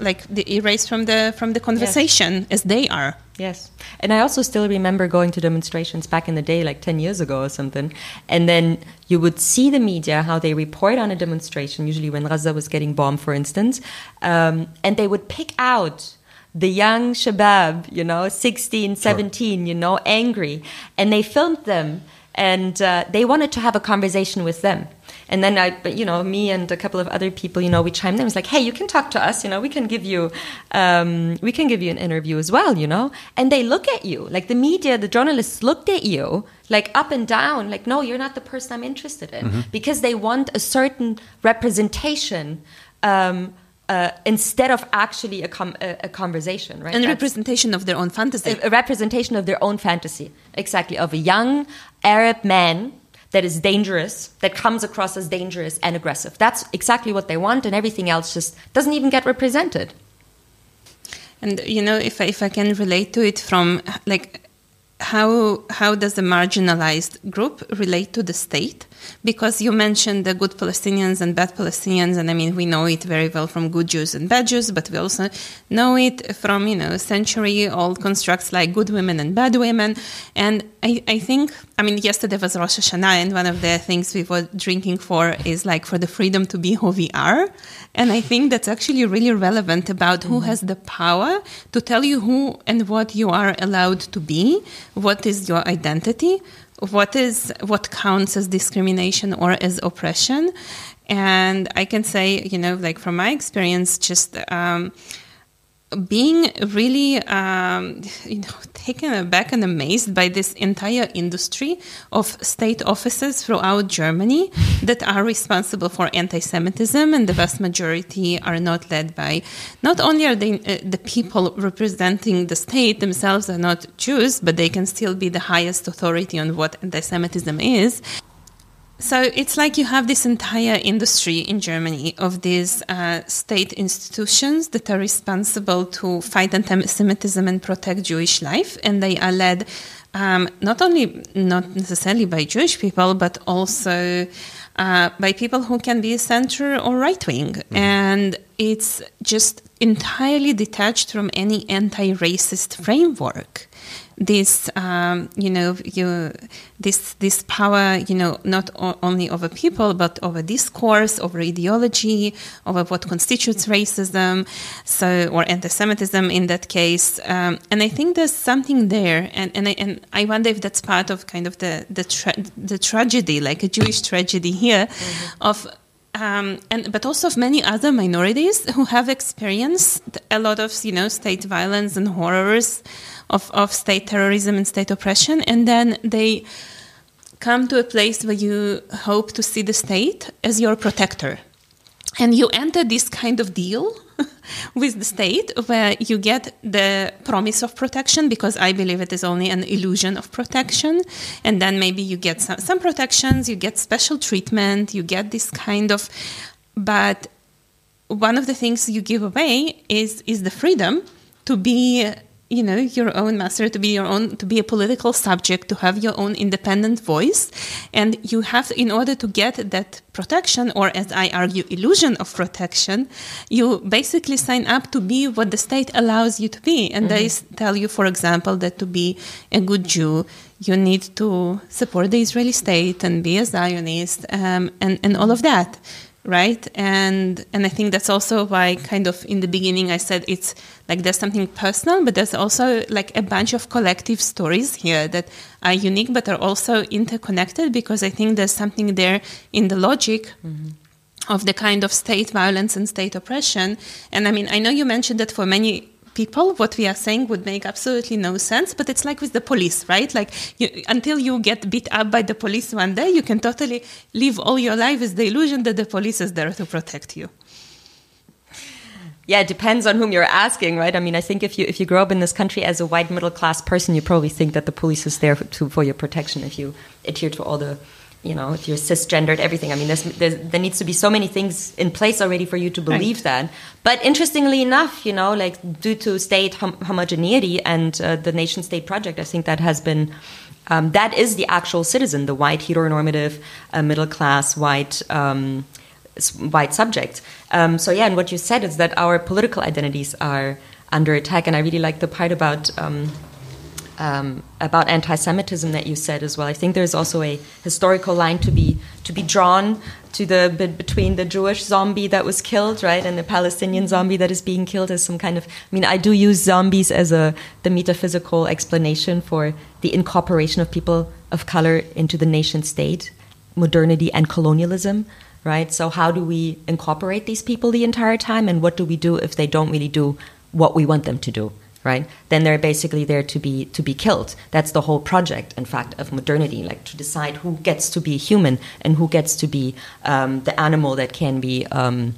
like the erased from the from the conversation as they are Yes. And I also still remember going to demonstrations back in the day, like 10 years ago or something. And then you would see the media, how they report on a demonstration, usually when Gaza was getting bombed, for instance. Um, and they would pick out the young shabab, you know, 16, 17, you know, angry. And they filmed them and uh, they wanted to have a conversation with them. And then I, but, you know, me and a couple of other people, you know, we chimed in. It was like, hey, you can talk to us. You know, we can give you, um, we can give you an interview as well. You know, and they look at you like the media, the journalists looked at you like up and down, like, no, you're not the person I'm interested in, because they want a certain representation. Um, uh, instead of actually a, com- a, a conversation, right? and That's- representation of their own fantasy a, a representation of their own fantasy, exactly, of a young Arab man that is dangerous, that comes across as dangerous and aggressive. That's exactly what they want, and everything else just doesn't even get represented. And you know, if I, if I can relate to it from like how how does the marginalized group relate to the state? Because you mentioned the good Palestinians and bad Palestinians, and I mean we know it very well from good Jews and bad Jews, but we also know it from you know century-old constructs like good women and bad women. And I, I think I mean yesterday was Rosh Hashanah, and one of the things we were drinking for is like for the freedom to be who we are. And I think that's actually really relevant about who has the power to tell you who and what you are allowed to be, what is your identity, what is what counts as discrimination or as oppression. And I can say, you know, like from my experience, just um, being really um, you know taken aback and amazed by this entire industry of state offices throughout Germany that are responsible for anti-Semitism, and the vast majority are not led by. Not only are they uh, the people representing the state themselves are not Jews, but they can still be the highest authority on what anti-Semitism is. So it's like you have this entire industry in Germany of these uh, state institutions that are responsible to fight anti-Semitism and protect Jewish life, and they are led um, not only not necessarily by Jewish people, but also uh, by people who can be center or right wing, and it's just entirely detached from any anti-racist framework this um, you know you this this power you know not o- only over people but over discourse over ideology over what constitutes racism so or anti-semitism in that case. Um, and I think there's something there. And and I, and I wonder if that's part of kind of the the tra- the tragedy like a Jewish tragedy here of um, and but also of many other minorities who have experienced a lot of you know state violence and horrors of, of state terrorism and state oppression, and then they come to a place where you hope to see the state as your protector, and you enter this kind of deal with the state where you get the promise of protection because I believe it is only an illusion of protection. And then maybe you get some, some protections, you get special treatment, you get this kind of. But one of the things you give away is, is the freedom to be you know your own master to be your own to be a political subject to have your own independent voice. And you have in order to get that protection or as i argue illusion of protection you basically sign up to be what the state allows you to be. And they tell you for example that to be a good jew you need to support the israeli state and be a zionist um, and, and all of that right? And and i think that's also why kind of in the beginning i said it's like there's something personal but there's also like a bunch of collective stories here that are unique but are also interconnected because i think there's something there in the logic mm-hmm. of the kind of state violence and state oppression. And i mean i know you mentioned that for many people, what we are saying would make absolutely no sense. But it's like with the police, right? Like you, until you get beat up by the police one day, you can totally live all your life with the illusion that the police is there to protect you. Yeah, it depends on whom you're asking, right? I mean, I think if you if you grow up in this country as a white middle class person, you probably think that the police is there for, to, for your protection if you adhere to all the, you know, if you're cisgendered, everything. I mean, there's, there's, there needs to be so many things in place already for you to believe right. that. But interestingly enough, you know, like due to state hom- homogeneity and uh, the nation state project, I think that has been. Um, that is the actual citizen, the white heteronormative, uh, middle class, white um, white subject. Um, so yeah, and what you said is that our political identities are under attack, and I really like the part about. Um, about anti-Semitism that you said as well. I think there's also a historical line to be to be drawn to the between the Jewish zombie that was killed, right, and the Palestinian zombie that is being killed as some kind of. I mean, I do use zombies as a the metaphysical explanation for the incorporation of people of color into the nation state, modernity, and colonialism right? So, how do we incorporate these people the entire time, and what do we do if they don't really do what we want them to do? Right? Then they're basically there to be to be killed. That's the whole project, in fact, of modernity, like to decide who gets to be human and who gets to be um, the animal that can be. Um,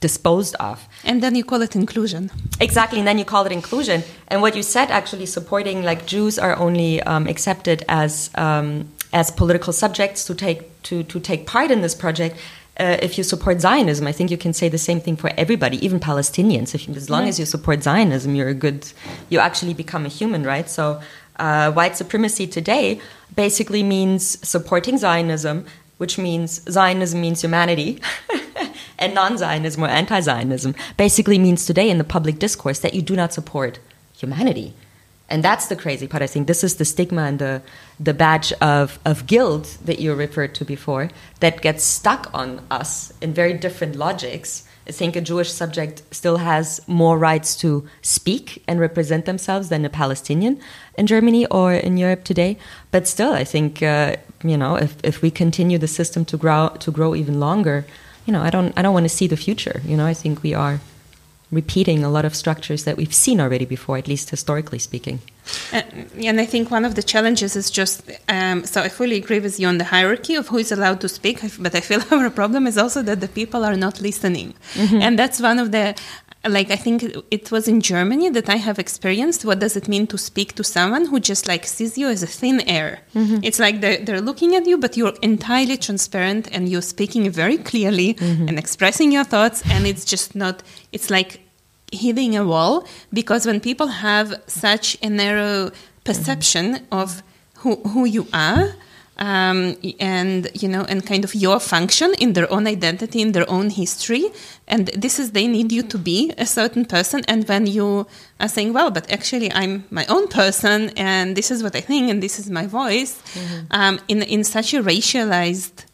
disposed of. And then you call it inclusion. Exactly, and then you call it inclusion. And what you said, actually, supporting like Jews are only um, accepted as um, as political subjects to take to, to take part in this project. Uh, if you support Zionism, I think you can say the same thing for everybody, even Palestinians. If you, as long as you support Zionism, you're a good. You actually become a human, right? So, uh, white supremacy today basically means supporting Zionism, which means Zionism means humanity, and non-Zionism or anti-Zionism basically means today in the public discourse that you do not support humanity. And that's the crazy part. I think this is the stigma and the, the badge of, of guilt that you referred to before that gets stuck on us in very different logics. I think a Jewish subject still has more rights to speak and represent themselves than a Palestinian in Germany or in Europe today. But still, I think uh, you know if, if we continue the system to grow to grow even longer, you know I don't I don't want to see the future. You know I think we are repeating a lot of structures that we've seen already before, at least historically speaking. Uh, and I think one of the challenges is just um, so I fully agree with you on the hierarchy of who is allowed to speak, but I feel our problem is also that the people are not listening. Mm-hmm. And that's one of the like I think it was in Germany that I have experienced what does it mean to speak to someone who just like sees you as a thin air. Mm-hmm. It's like they're, they're looking at you, but you're entirely transparent and you're speaking very clearly mm-hmm. and expressing your thoughts, and it's just not. It's like hitting a wall because when people have such a narrow perception mm-hmm. of who who you are um, and you know and kind of your function in their own identity in their own history and this is they need you to be a certain person and when you are saying well but actually i'm my own person and this is what i think and this is my voice mm-hmm. um, in in such a racialized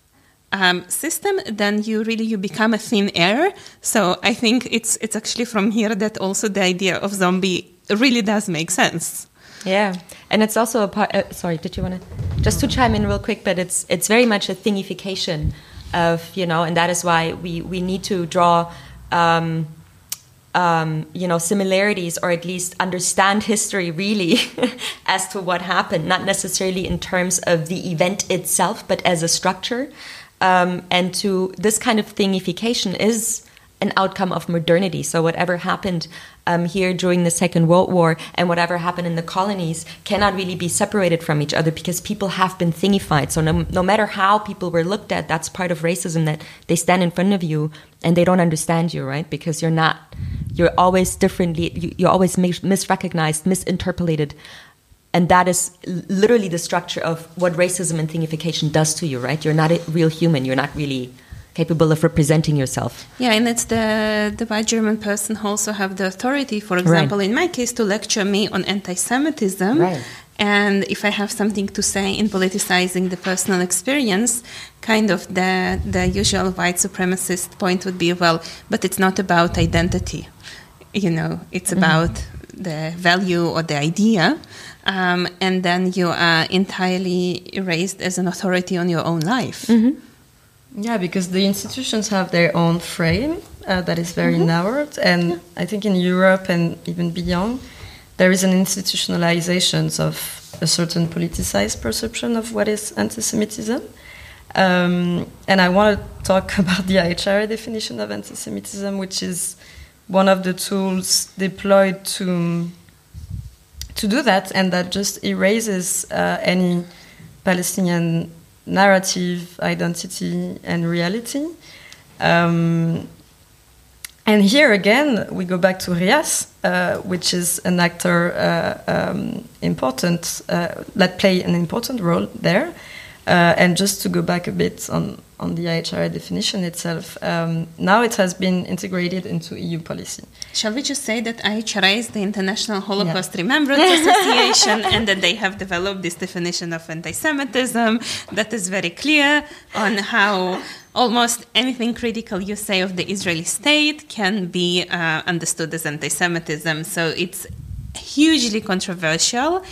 um, system, then you really you become a thin air. So I think it's it's actually from here that also the idea of zombie really does make sense. Yeah, and it's also a part. Uh, sorry, did you want to just to chime in real quick? But it's it's very much a thingification of you know, and that is why we we need to draw. Um, um, you know similarities or at least understand history really as to what happened not necessarily in terms of the event itself but as a structure um, and to this kind of thingification is an outcome of modernity. So whatever happened um, here during the Second World War and whatever happened in the colonies cannot really be separated from each other because people have been thingified. So no, no matter how people were looked at, that's part of racism that they stand in front of you and they don't understand you, right? Because you're not, you're always differently, you, you're always mis- misrecognized, misinterpolated and that is literally the structure of what racism and thingification does to you right you're not a real human you're not really capable of representing yourself yeah and it's the the white german person who also have the authority for example right. in my case to lecture me on anti-semitism right. and if i have something to say in politicizing the personal experience kind of the the usual white supremacist point would be well but it's not about identity you know it's mm-hmm. about the value or the idea um, and then you are entirely erased as an authority on your own life. Mm-hmm. Yeah, because the institutions have their own frame uh, that is very mm-hmm. narrowed. And. I think in Europe and even beyond, there is an institutionalization of a certain politicized perception of what is anti-Semitism. Um, and I want to talk about the IHRA definition of anti-Semitism, which is one of the tools deployed to to do that, and that just erases uh, any Palestinian narrative, identity, and reality. Um, and here again, we go back to Rias, uh, which is an actor uh, um, important uh, that play an important role there. Uh, and just to go back a bit on, on the IHRA definition itself, um, now it has been integrated into EU policy. Shall we just say that IHRA is the International Holocaust yeah. Remembrance Association and that they have developed this definition of anti Semitism that is very clear on how almost anything critical you say of the Israeli state can be uh, understood as anti Semitism. So it's hugely controversial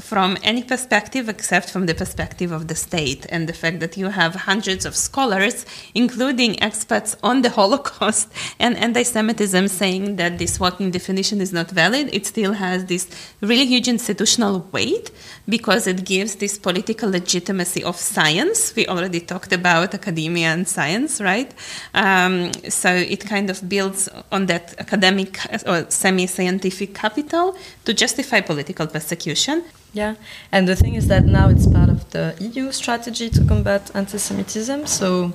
from any perspective except from the perspective of the state and the fact that you have hundreds of scholars including experts on the holocaust and anti-semitism saying that this working definition is not valid. It still has this really huge institutional weight because it gives this political legitimacy of science. We already talked about academia and science right? Um, so it kind of builds on that academic or semi-scientific capital to justify political persecution yeah, and the thing is that now it's part of the EU strategy to combat anti Semitism, so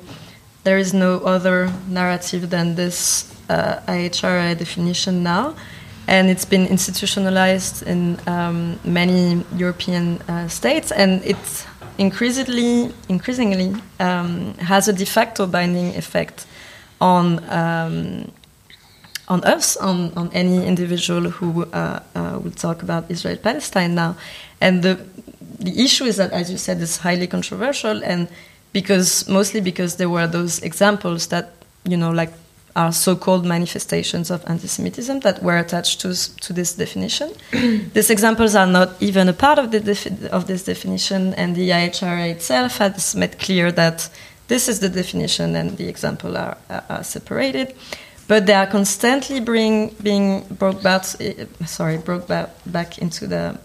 there is no other narrative than this uh, IHRA definition now. And it's been institutionalized in um, many European uh, states, and it increasingly, increasingly um, has a de facto binding effect on um, on us, on, on any individual who uh, uh, will talk about Israel Palestine now. And the, the issue is that, as you said, it's highly controversial, and because mostly because there were those examples that, you know, like are so-called manifestations of anti-Semitism that were attached to, to this definition. These examples are not even a part of, the of this definition, and the IHRA itself has made clear that this is the definition and the example are, are, are separated but they are constantly bring, being brought back, eh, sorry, brought back, back into the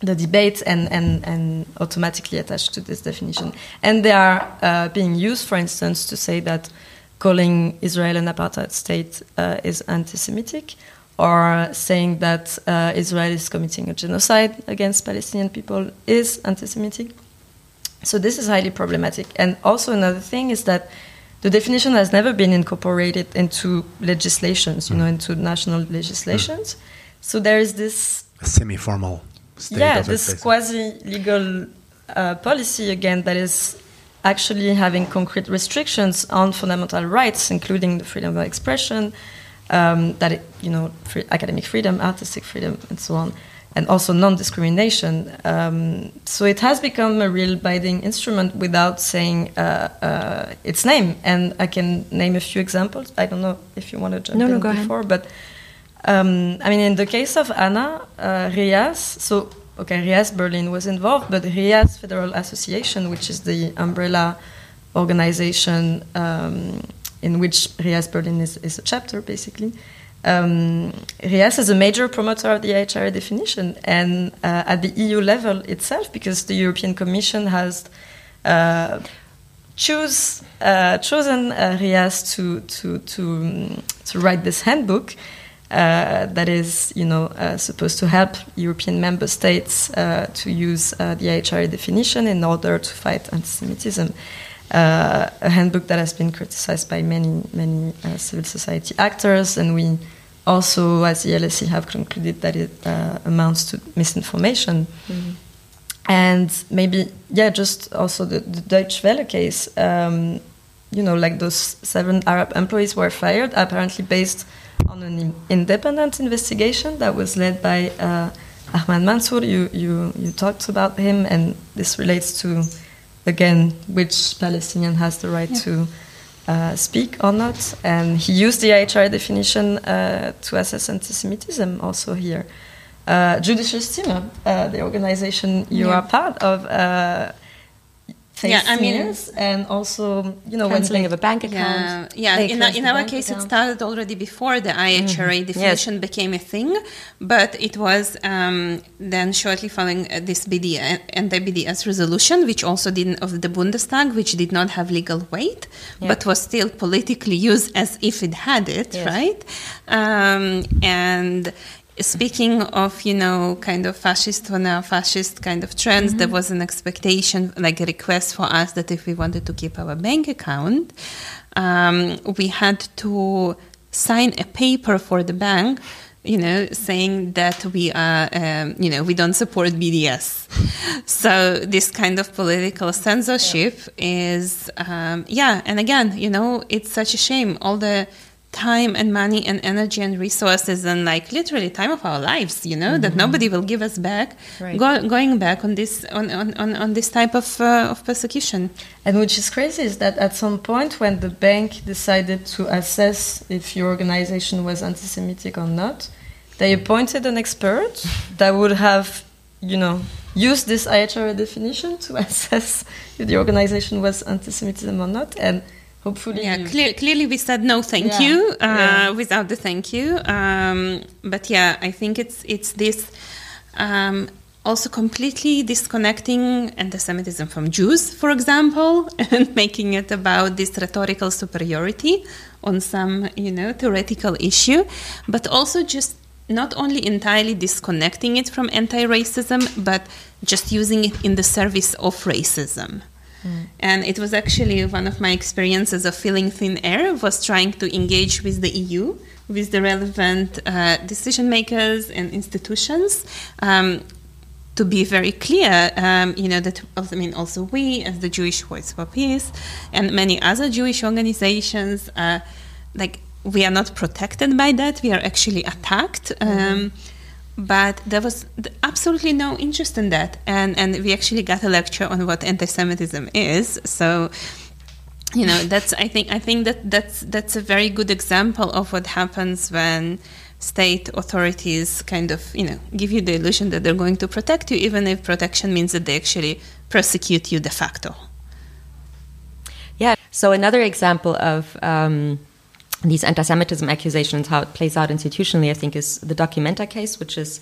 the debate and, and, and automatically attached to this definition. And they are uh, being used, for instance, to say that calling Israel an apartheid state uh, is anti Semitic, or saying that uh, Israel is committing a genocide against Palestinian people is anti Semitic. So this is highly problematic. And also, another thing is that the definition has never been incorporated into legislations, you mm. know, into national legislations. Mm. So there is this semi-formal yeah, this quasi-legal uh, policy again that is actually having concrete restrictions on fundamental rights, including the freedom of expression, um, that it, you know, free, academic freedom, artistic freedom, and so on and also non-discrimination. Um, so it has become a real binding instrument without saying uh, uh, its name. And I can name a few examples. I don't know if you want to jump no, in no, go before, ahead. but um, I mean, in the case of Anna uh, Rias, so okay, Rias Berlin was involved, but Rias Federal Association, which is the umbrella organization um, in which Rias Berlin is, is a chapter, basically um, Rias is a major promoter of the IHRA definition, and uh, at the EU level itself, because the European Commission has uh, choose, uh, chosen uh, Rias to to to um, to write this handbook. Uh, that is, you know, uh, supposed to help European member states to use the IHRA definition in order to fight anti-Semitism. Uh, a handbook that has been criticized by many, many uh, civil society actors, and we also, as the LSE, have concluded that it uh, amounts to misinformation. Mm-hmm. And maybe, yeah, just also the, the Deutsche Welle case, um, you know, like those seven Arab employees were fired, apparently based on an independent investigation that was led by uh, Ahmad Mansour. You, you, you talked about him, and this relates to again, which Palestinian has the right yeah. to uh, speak or not. And he used the IHRA definition uh, to assess anti-Semitism also here. Uh, Stimme, uh, the organization you yeah. are part of, uh, Yeah, I mean- and also you know they- of a bank account. yeah. They In, closed in our case, it started already before the IHRA definition became a thing, but it was um, then shortly following uh, this BD, anti-BDS resolution, which also didn't of the Bundestag, which did not have legal weight, Yeah. but was still politically used as if it had it, Yes. right? Um, and speaking of you know kind of fascist or neo-fascist kind of trends there was an expectation like a request for us that if we wanted to keep our bank account um, we had to sign a paper for the bank you know saying that we are um, you know we don't support bds so this kind of political censorship is um, yeah and again you know it's such a shame. All the time and money and energy and resources and like literally time of our lives you know that nobody will give us back Right. go, going back on this on, on, on, on this type of, uh, of persecution. And which is crazy is that at some point when the bank decided to assess if your organization was anti-Semitic or not, they appointed an expert that would have, you know, used this IHRA definition to assess if the organization was anti-Semitism or not, and hopefully, yeah clear, clearly we said no thank Yeah. you uh, Yeah. without the thank you um, but yeah i think it's it's this um, also completely disconnecting anti-semitism from jews for example and making it about this rhetorical superiority on some you know theoretical issue but also just not only entirely disconnecting it from anti-racism but just using it in the service of racism and it was actually one of my experiences of feeling thin air was trying to engage with the EU, with the relevant uh, decision makers and institutions. Um, to be very clear, um, you know that I mean also we, as the Jewish Voice for Peace, and many other Jewish organizations, uh, like we are not protected by that. We are actually attacked. Um, but there was absolutely no interest in that. And and we actually got a lecture on what anti-semitism is. So you know that's i think i think that that's that's a very good example of what happens when state authorities kind of you know give you the illusion that they're going to protect you even if protection means that they actually persecute you de facto. Yeah. So another example of um, these anti-Semitism accusations, how it plays out institutionally, I think, is the Documenta case, which is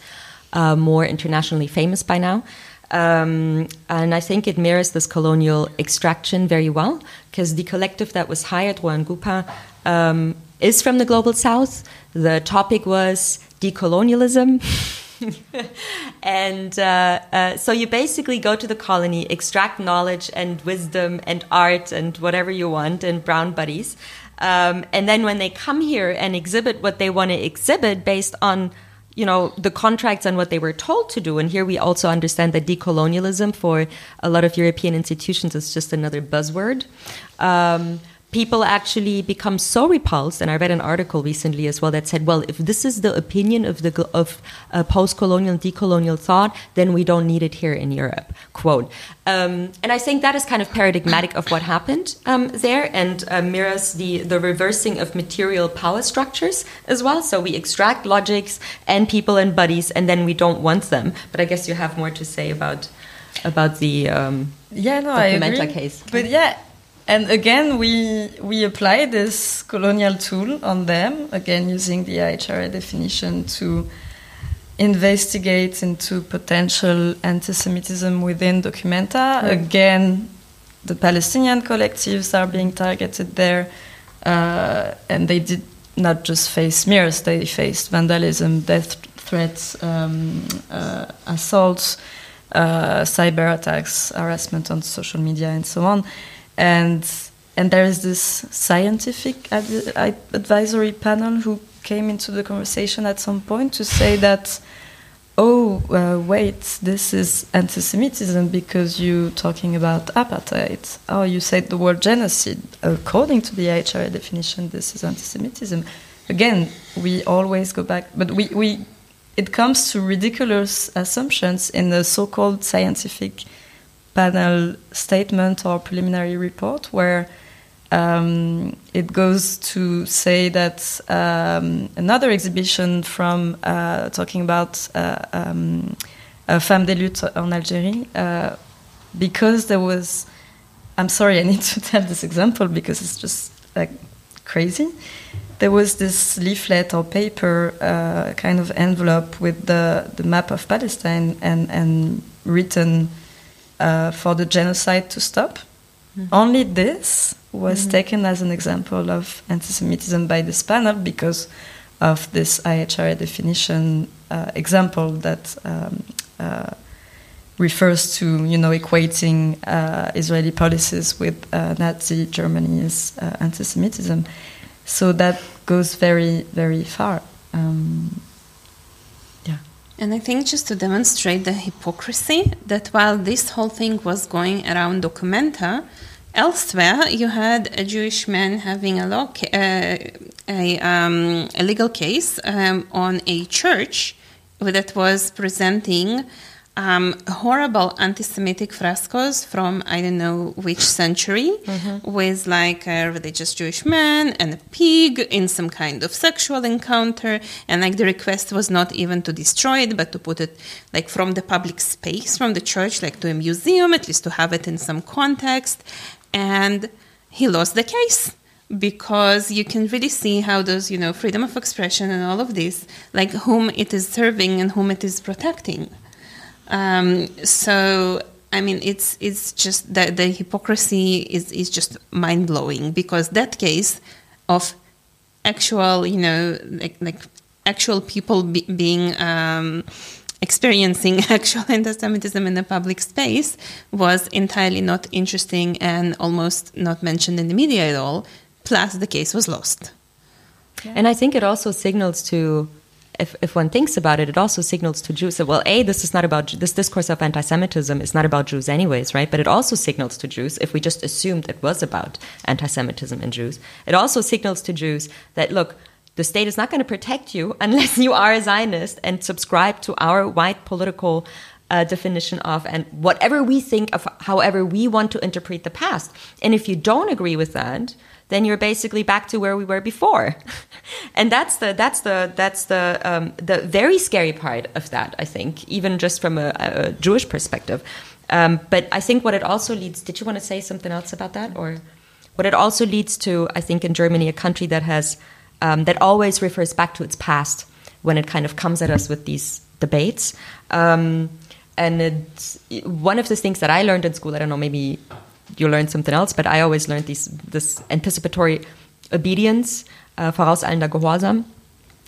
uh, more internationally famous by now. Um, and I think it mirrors this colonial extraction very well, because the collective that was hired, ruangrupa, um, is from the global south. The topic was decolonialism. and uh, uh, so you basically go to the colony, extract knowledge and wisdom and art and whatever you want and brown buddies. Um, and then when they come here and exhibit what they want to exhibit based on you know the contracts and what they were told to do. And here we also understand that decolonialism for a lot of european institutions is just another buzzword. Um, people actually become so repulsed and i read an article recently as well that said well if this is the opinion of the of uh, post-colonial and decolonial thought then we don't need it here in europe quote um, and i think that is kind of paradigmatic of what happened um, there and uh, mirrors the the reversing of material power structures as well so we extract logics and people and buddies and then we don't want them but i guess you have more to say about about the um, Yeah, no, I agree. case. But yeah, and again, we we apply this colonial tool on them again using the IHRA definition to investigate into potential anti-Semitism within Documenta. Again, the Palestinian collectives are being targeted there, uh, and they did not just face smears; they faced vandalism, death threats, um, uh, assaults uh, cyber attacks, harassment on social media, and so on. And and there is this scientific ad- ad- advisory panel who came into the conversation at some point to say that, oh uh, wait, this is anti-Semitism because you're talking about apartheid. Oh, you said the word genocide. According to the HRA definition, this is anti-Semitism. Again, we always go back, but we, we it comes to ridiculous assumptions in the so-called scientific panel statement or preliminary report where um, it goes to say that um, another exhibition from uh, talking about uh, um, a femme de lutte en Algérie, uh, because there was I'm sorry, I need to tell this example because it's just like crazy. There was this leaflet or paper, uh, kind of envelope with the, the map of Palestine and, and written uh, for the genocide to stop. Mm. Only this was mm. taken as an example of anti-Semitism by this panel because of this IHRA definition uh, example that um, uh, refers to you know equating uh, Israeli policies with uh, Nazi Germany's uh, anti-Semitism. So that goes very very far. Um. And I think just to demonstrate the hypocrisy that while this whole thing was going around Documenta, elsewhere you had a Jewish man having a law uh, a, um, a legal case um, on a church that was presenting um, horrible anti-Semitic frescoes from I don't know which century, mm-hmm. with like a religious Jewish man and a pig in some kind of sexual encounter, and like the request was not even to destroy it, but to put it like from the public space, from the church, like to a museum, at least to have it in some context, and he lost the case because you can really see how those you know freedom of expression and all of this like whom it is serving and whom it is protecting um, so I mean, it's it's just that the hypocrisy is is just mind blowing because that case of actual, you know, like like actual people be, being um, experiencing actual anti-Semitism in the public space was entirely not interesting and almost not mentioned in the media at all. Plus, the case was lost. Yeah. And I think it also signals to if, if one thinks about it, it also signals to Jews that, well, A, this is not about, this discourse of anti Semitism is not about Jews, anyways, right? But it also signals to Jews, if we just assumed it was about anti Semitism and Jews, it also signals to Jews that, look, the state is not going to protect you unless you are a Zionist and subscribe to our white political uh, definition of and whatever we think of, however we want to interpret the past. And if you don't agree with that, then you're basically back to where we were before. and that's the that's the that's the um, the very scary part of that. I think, even just from a, a Jewish perspective. Um, but I think what it also leads. Did you want to say something else about that, or what it also leads to? I think in Germany, a country that has um, that always refers back to its past when it kind of comes at us with these debates. Um, and it's one of the things that I learned in school. I don't know, maybe you learn something else. But I always learned these, this anticipatory obedience, uh, vorauseilender Gehorsam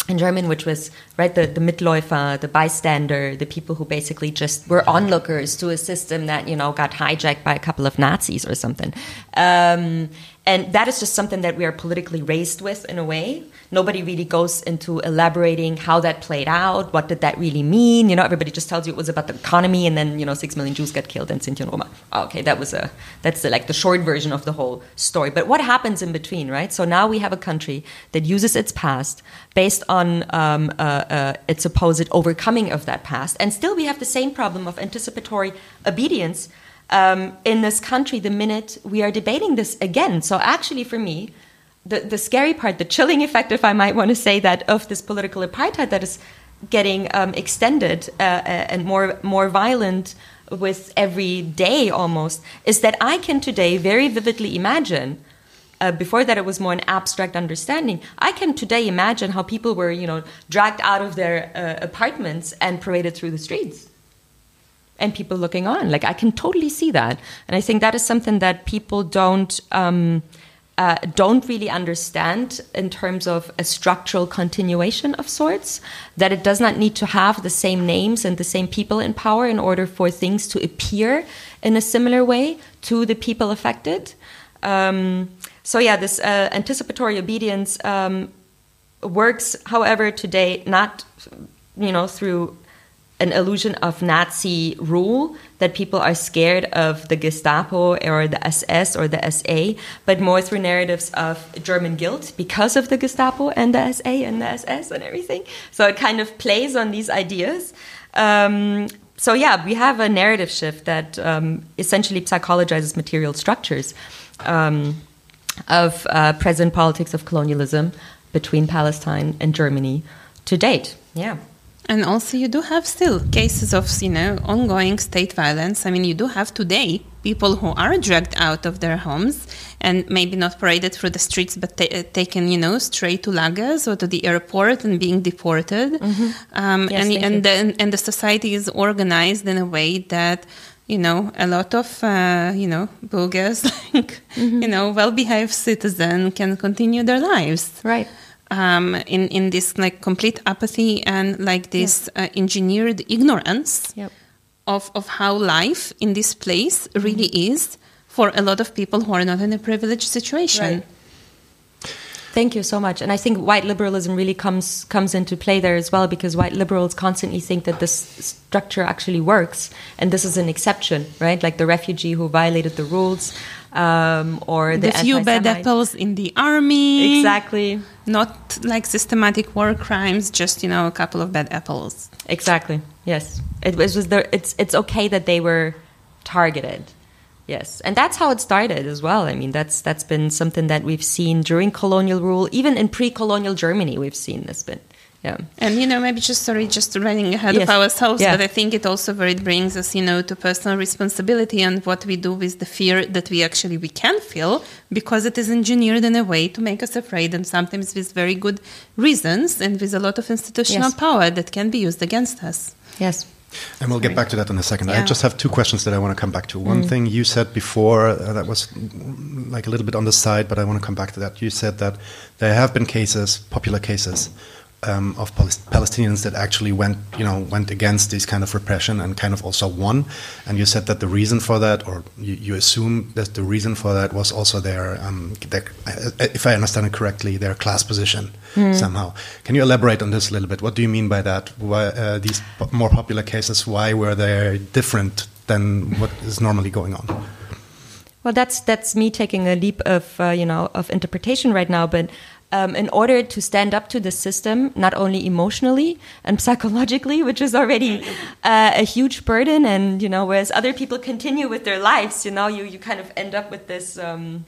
in German, which was right the, the Mitläufer, the bystander, the people who basically just were onlookers to a system that you know got hijacked by a couple of Nazis or something. Um, and that is just something that we are politically raised with in a way. Nobody really goes into elaborating how that played out, what did that really mean. You know, everybody just tells you it was about the economy, and then you know, six million Jews got killed in Sinti and Roma. Oh, okay, that was a that's the, like the short version of the whole story. But what happens in between, right? So now we have a country that uses its past based on um, uh, uh, its supposed overcoming of that past, and still we have the same problem of anticipatory obedience um, in this country the minute we are debating this again. So, actually, for me, the, the scary part, the chilling effect, if I might want to say that, of this political apartheid that is getting um, extended uh, uh, and more more violent with every day almost, is that I can today very vividly imagine. Uh, before that, it was more an abstract understanding. I can today imagine how people were, you know, dragged out of their uh, apartments and paraded through the streets and people looking on. Like I can totally see that, and I think that is something that people don't um, uh, don't really understand in terms of a structural continuation of sorts. That it does not need to have the same names and the same people in power in order for things to appear in a similar way to the people affected. Um, so yeah, this uh, anticipatory obedience um, works, however, today not you know through an illusion of Nazi rule that people are scared of the Gestapo or the SS or the SA, but more through narratives of German guilt because of the Gestapo and the SA and the SS and everything. So it kind of plays on these ideas. Um, so yeah, we have a narrative shift that um, essentially psychologizes material structures um, of uh, present politics of colonialism between Palestine and Germany to date. Yeah. And also, you do have still cases of, you know, ongoing state violence. I mean, you do have today people who are dragged out of their homes and maybe not paraded through the streets, but ta- taken, you know, straight to lagers or to the airport and being deported. Mm-hmm. Um, yes, and and the, and the society is organized in a way that you know, a lot of, uh, you know, bogus, like, mm-hmm. you know, well-behaved citizen can continue their lives. Right. Um, in, in this like complete apathy and like this yeah. uh, engineered ignorance yep. of, of how life in this place really mm-hmm. is for a lot of people who are not in a privileged situation. Right. Thank you so much. And I think white liberalism really comes comes into play there as well because white liberals constantly think that this structure actually works, and this is an exception, right? Like the refugee who violated the rules, um, or the, the few bad apples in the army. Exactly. Not like systematic war crimes, just you know a couple of bad apples. Exactly. Yes. It was, was the, it's it's okay that they were targeted Yes, and that's how it started as well. I mean, that's that's been something that we've seen during colonial rule, even in pre-colonial Germany. We've seen this been. Yeah. And you know, maybe just sorry, just running ahead yes. of ourselves, yeah. but I think it also very brings us, you know, to personal responsibility and what we do with the fear that we actually we can feel because it is engineered in a way to make us afraid and sometimes with very good reasons and with a lot of institutional yes. power that can be used against us. Yes. And we'll get back to that in a second. Yeah. I just have two questions that I want to come back to. One mm. thing you said before uh, that was like a little bit on the side, but I want to come back to that. You said that there have been cases, popular cases, um, of Palestinians that actually went, you know, went against this kind of repression and kind of also won. And you said that the reason for that, or you, you assume that the reason for that was also their, um, their, uh, if I understand it correctly, their class position mm. somehow. Can you elaborate on this a little bit? What do you mean by that? Why uh, these more popular cases? Why were they different than what is normally going on? Well, that's that's me taking a leap of uh, you know of interpretation right now, but um, in order to stand up to the system, not only emotionally and psychologically, which is already uh, a huge burden, and you know, whereas other people continue with their lives, you know, you you kind of end up with this. Um,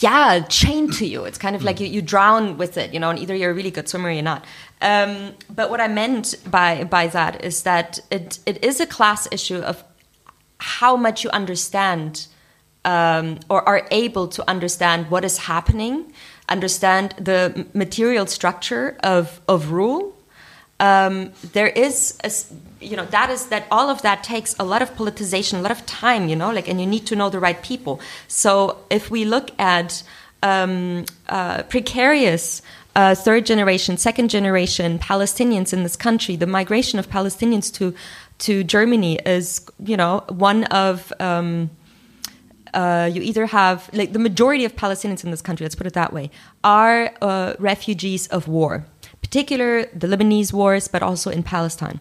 yeah, chained to you. It's kind of like you, you drown with it, you know, and either you're a really good swimmer or you're not. Um, but what I meant by by that is that it it is a class issue of how much you understand um, or are able to understand what is happening, understand the material structure of, of rule. Um, there is, a, you know, that is that all of that takes a lot of politicization, a lot of time, you know, like, and you need to know the right people. So if we look at um, uh, precarious uh, third generation, second generation Palestinians in this country, the migration of Palestinians to to Germany is, you know, one of um, uh, you either have like the majority of Palestinians in this country, let's put it that way, are uh, refugees of war, particular the Lebanese wars, but also in Palestine.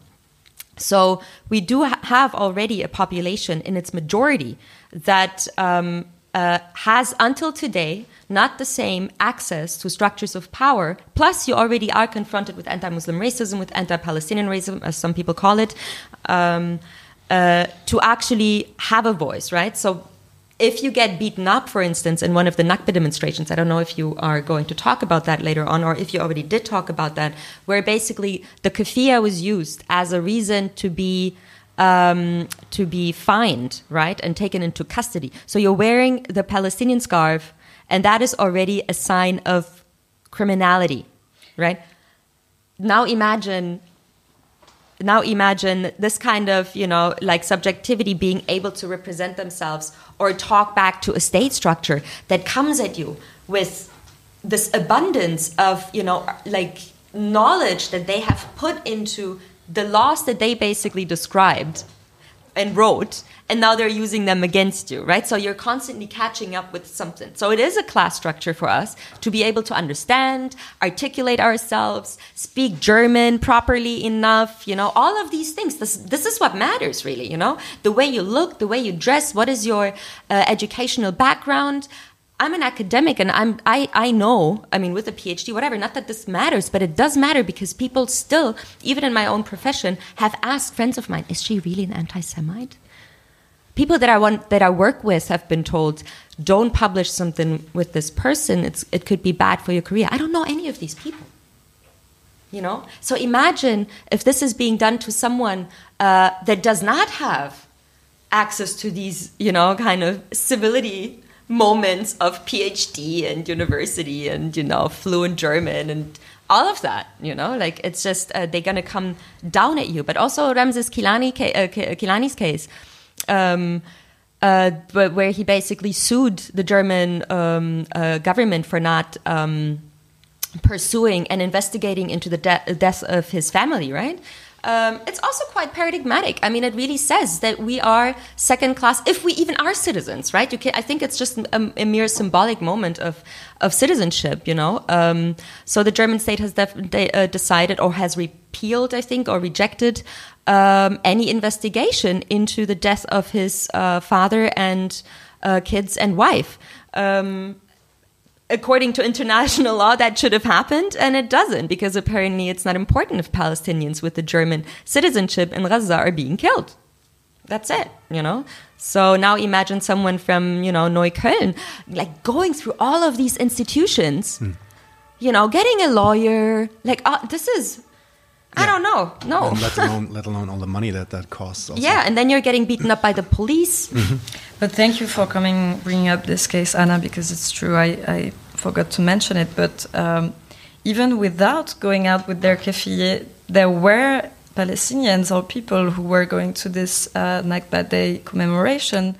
So we do ha have already a population in its majority that um, uh, has until today not the same access to structures of power. Plus, you already are confronted with anti-Muslim racism, with anti-Palestinian racism, as some people call it, um, uh, to actually have a voice, right? So if you get beaten up, for instance, in one of the Nakba demonstrations, I don't know if you are going to talk about that later on, or if you already did talk about that, where basically the keffiyeh was used as a reason to be um, to be fined, right, and taken into custody. So you're wearing the Palestinian scarf, and that is already a sign of criminality, right? Now imagine now imagine this kind of you know like subjectivity being able to represent themselves or talk back to a state structure that comes at you with this abundance of you know like knowledge that they have put into the laws that they basically described and wrote and now they're using them against you right? So you're constantly catching up with something. So it is a class structure for us to be able to understand articulate ourselves speak german properly enough you know all of these things. This this is what matters really you know? The way you look the way you dress what is your uh, educational background? I'm an academic and I'm I, I know, I mean with a PhD, whatever, not that this matters, but it does matter because people still, even in my own profession, have asked friends of mine, is she really an anti-Semite? People that I want that I work with have been told, don't publish something with this person, it's it could be bad for your career. I don't know any of these people. You know, so imagine if this is being done to someone uh, that does not have access to these, you know, kind of civility moments of PhD and university and you know fluent German and all of that. You know, like it's just uh, they're gonna come down at you. But also Ramsis Kilani uh, Kilani's case. Um, uh, where he basically sued the German um, uh, government for not um, pursuing and investigating into the de- death of his family, right? Um, it's also quite paradigmatic. I mean, it really says that we are second class if we even are citizens, right? You can, I think it's just a, a mere symbolic moment of of citizenship, you know. Um, so the German state has de- uh, decided or has repealed, I think, or rejected um, any investigation into the death of his uh, father and uh, kids and wife. Um, according to international law, that should have happened, and it doesn't because apparently it's not important if Palestinians with the German citizenship in Gaza are being killed. That's it, you know. So now imagine someone from you know Neukölln, like going through all of these institutions, hmm. you know, getting a lawyer. Like uh, this is I don't know. No. And let alone let alone all the money that that costs. Also. Yeah, and then you're getting beaten up by the police. Mm -hmm. But thank you for coming, bringing up this case, Anna, because it's true. I, I forgot to mention it, but um, even without going out with their keffiyeh, there were Palestinians or people who were going to this uh, Nakba Day commemoration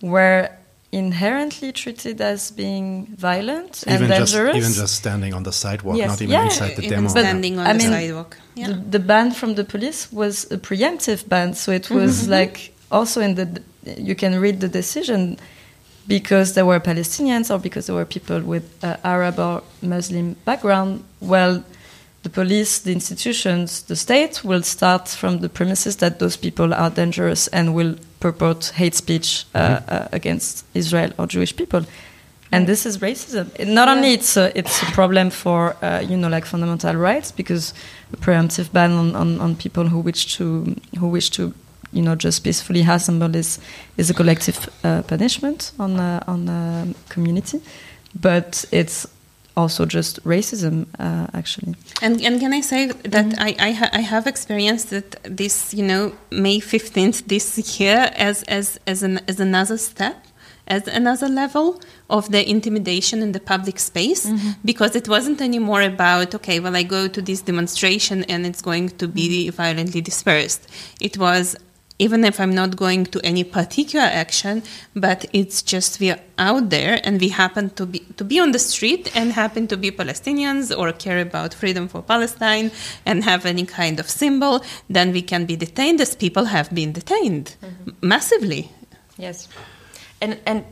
where inherently treated as being violent even and dangerous. Just, even just standing on the sidewalk, yes. not even yeah, inside the even demo. standing on I the mean, sidewalk. Yeah. The, the, ban from the police was a preemptive ban, so it was mm -hmm. like also in the you can read the decision because there were Palestinians or because there were people with uh, Arab or Muslim background. Well, the police, the institutions, the state will start from the premises that those people are dangerous and will purport hate speech uh, mm-hmm. uh, against Israel or Jewish people. And this is racism. Not yeah. only it's a, it's a problem for uh, you know like fundamental rights because a preemptive ban on, on, on people who wish to who wish to you know just peacefully assemble is is a collective uh, punishment on uh, on the community, but it's also just racism, uh, actually. And, and can I say that mm-hmm. I, I, ha- I, have experienced that this, you know, May 15th this year as, as, as, an, as another step, as another level of the intimidation in the public space, mm-hmm. because it wasn't anymore about, okay, well, I go to this demonstration and it's going to be mm-hmm. violently dispersed. It was, even if I'm not going to any particular action, but it's just we're out there and we happen to be to be on the street and happen to be Palestinians or care about freedom for Palestine and have any kind of symbol, then we can be detained as people have been detained mm-hmm. massively. Yes. And and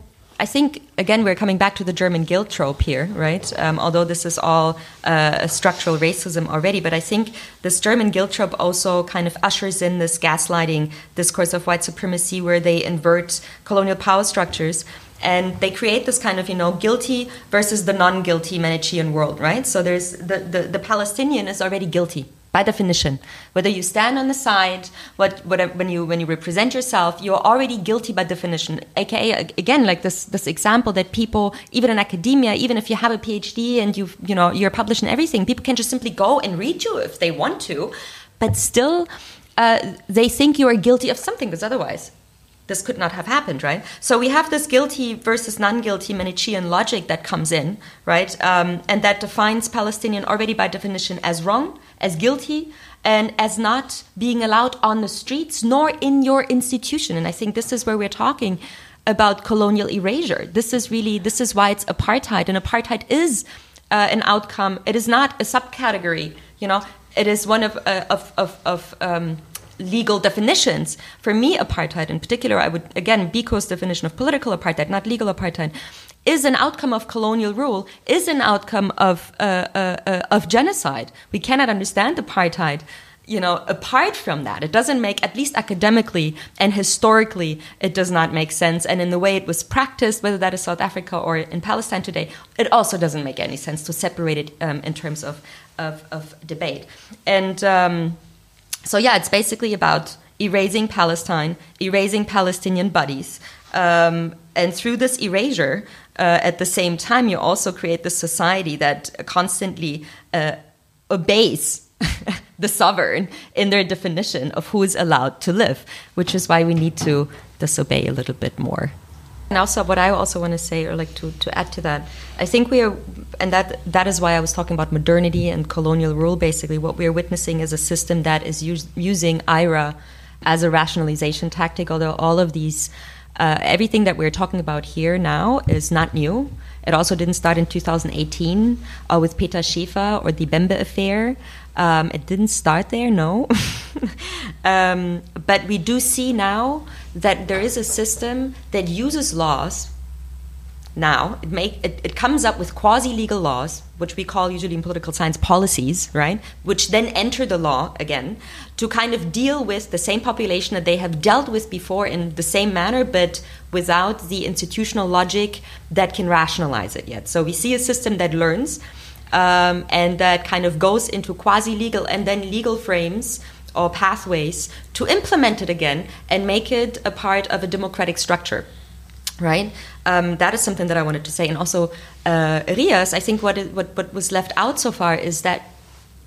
I think again we're coming back to the German guilt trope here, right? Um, although this is all uh, structural racism already, but I think this German guilt trope also kind of ushers in this gaslighting discourse of white supremacy, where they invert colonial power structures and they create this kind of you know guilty versus the non-guilty Manichaean world, right? So there's the, the, the Palestinian is already guilty by definition. Whether you stand on the side, what, what, when you when you represent yourself, you are already guilty by definition. AKA again, like this this example that people, even in academia, even if you have a PhD and you you know you're published in everything, people can just simply go and read you if they want to, but still. Uh, they think you are guilty of something because otherwise this could not have happened, right? So we have this guilty versus non-guilty Manichean logic that comes in, right, um, and that defines Palestinian already by definition as wrong, as guilty, and as not being allowed on the streets nor in your institution. And I think this is where we're talking about colonial erasure. This is really this is why it's apartheid, and apartheid is uh, an outcome. It is not a subcategory. You know, it is one of uh, of of, of um, legal definitions. For me, apartheid in particular, I would, again, Biko's definition of political apartheid, not legal apartheid, is an outcome of colonial rule, is an outcome of, uh, uh, uh, of genocide. We cannot understand apartheid you know apart from that it doesn't make at least academically and historically it does not make sense and in the way it was practiced whether that is south africa or in palestine today it also doesn't make any sense to separate it um, in terms of, of, of debate and um, so, yeah, it's basically about erasing Palestine, erasing Palestinian bodies. Um, and through this erasure, uh, at the same time, you also create this society that constantly uh, obeys the sovereign in their definition of who is allowed to live, which is why we need to disobey a little bit more. And also, what I also want to say, or like to, to add to that, I think we are, and that that is why I was talking about modernity and colonial rule. Basically, what we are witnessing is a system that is using IHRA as a rationalization tactic. Although all of these, uh, everything that we're talking about here now is not new. It also didn't start in 2018 uh, with Peter Schäfer or the Mbembe affair. Um, it didn't start there, no. um, but we do see now that there is a system that uses laws now it make it, it comes up with quasi-legal laws which we call usually in political science policies right? Which then enter the law again to kind of deal with the same population that they have dealt with before in the same manner but without the institutional logic that can rationalize it yet. So we see a system that learns um, and that kind of goes into quasi-legal and then legal frames or pathways to implement it again and make it a part of a democratic structure right um, that is something that i wanted to say. And also uh, rias i think what, it, what, what was left out so far is that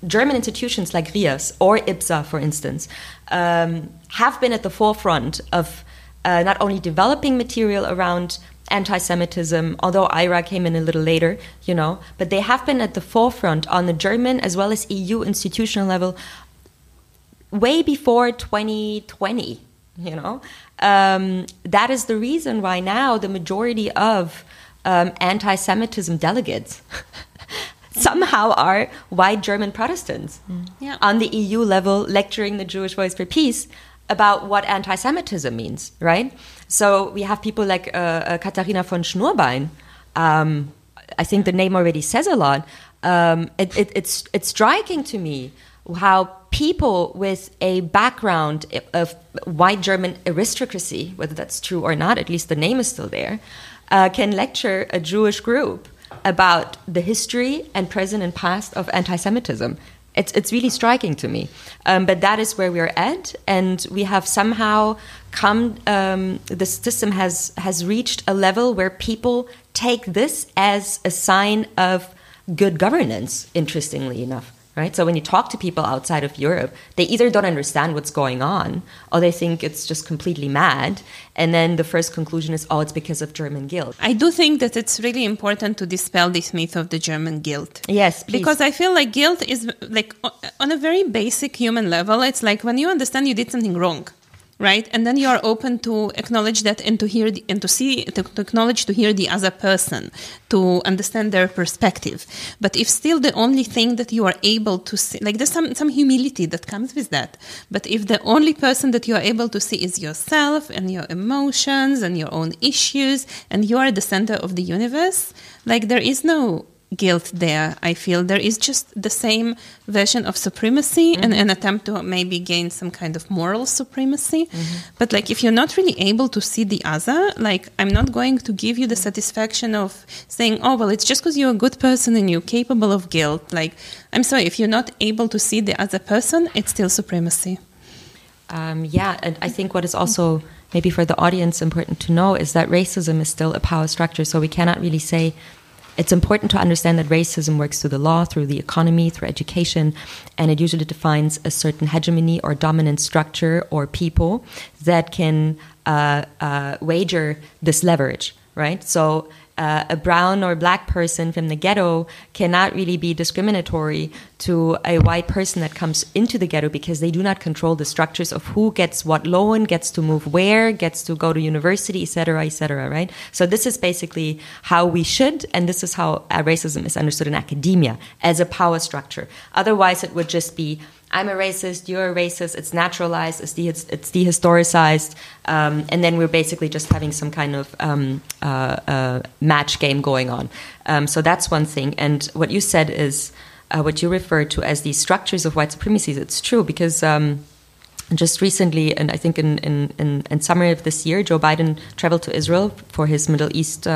german institutions like rias or ipsa for instance um, have been at the forefront of uh, not only developing material around anti-Semitism, although IHRA came in a little later, you know, but they have been at the forefront on the German as well as EU institutional level way before 2020 you know um, that is the reason why now the majority of um, anti-semitism delegates somehow are white german protestants mm. yeah. on the eu level lecturing the jewish voice for peace about what anti-semitism means right so we have people like uh, uh, katharina von schnurbein um, i think the name already says a lot um, it, it, it's, it's striking to me how people with a background of white German aristocracy, whether that's true or not, at least the name is still there, uh, can lecture a Jewish group about the history and present and past of anti Semitism. It's, it's really striking to me. Um, but that is where we're at, and we have somehow come, um, the system has, has reached a level where people take this as a sign of good governance, interestingly enough right? So when you talk to people outside of Europe, they either don't understand what's going on or they think it's just completely mad. And then the first conclusion is, oh, it's because of German guilt. I do think that it's really important to dispel this myth of the German guilt. Yes, please. Because I feel like guilt is like on a very basic human level, it's like when you understand you did something wrong right? And then you are open to acknowledge that and to hear the, and to see to, to, acknowledge to hear the other person to understand their perspective. But if still the only thing that you are able to see like there's some some humility that comes with that. But if the only person that you are able to see is yourself and your emotions and your own issues and you are the center of the universe like there is no guilt there. I feel there is just the same version of supremacy mm-hmm. and an attempt to maybe gain some kind of moral supremacy. Mm-hmm. But like if you're not really able to see the other, like I'm not going to give you the satisfaction of saying, oh well, it's just because you're a good person and you're capable of guilt. Like I'm sorry, if you're not able to see the other person, it's still supremacy. Um, yeah, and I think what is also maybe for the audience important to know is that racism is still a power structure. So we cannot really say it's important to understand that racism works through the law, through the economy, through education, and it usually defines a certain hegemony or dominant structure or people that can uh, uh, wager this leverage, right? So uh, a brown or black person from the ghetto cannot really be discriminatory to a white person that comes into the ghetto because they do not control the structures of who gets what loan, gets to move where, gets to go to university, etc., etc. right? So this is basically how we should, and this is how racism is understood in academia as a power structure. Otherwise, it would just be I'm a racist, you're a racist, it's naturalized, it's, de- it's dehistoricized, um, and then we're basically just having some kind of um, uh, uh, match game going on. Um, so that's one thing. And what you said is uh, what you refer to as the structures of white supremacy. It's true because um, just recently, and I think in, in, in, in, summer of this year, Joe Biden traveled to Israel for his Middle East.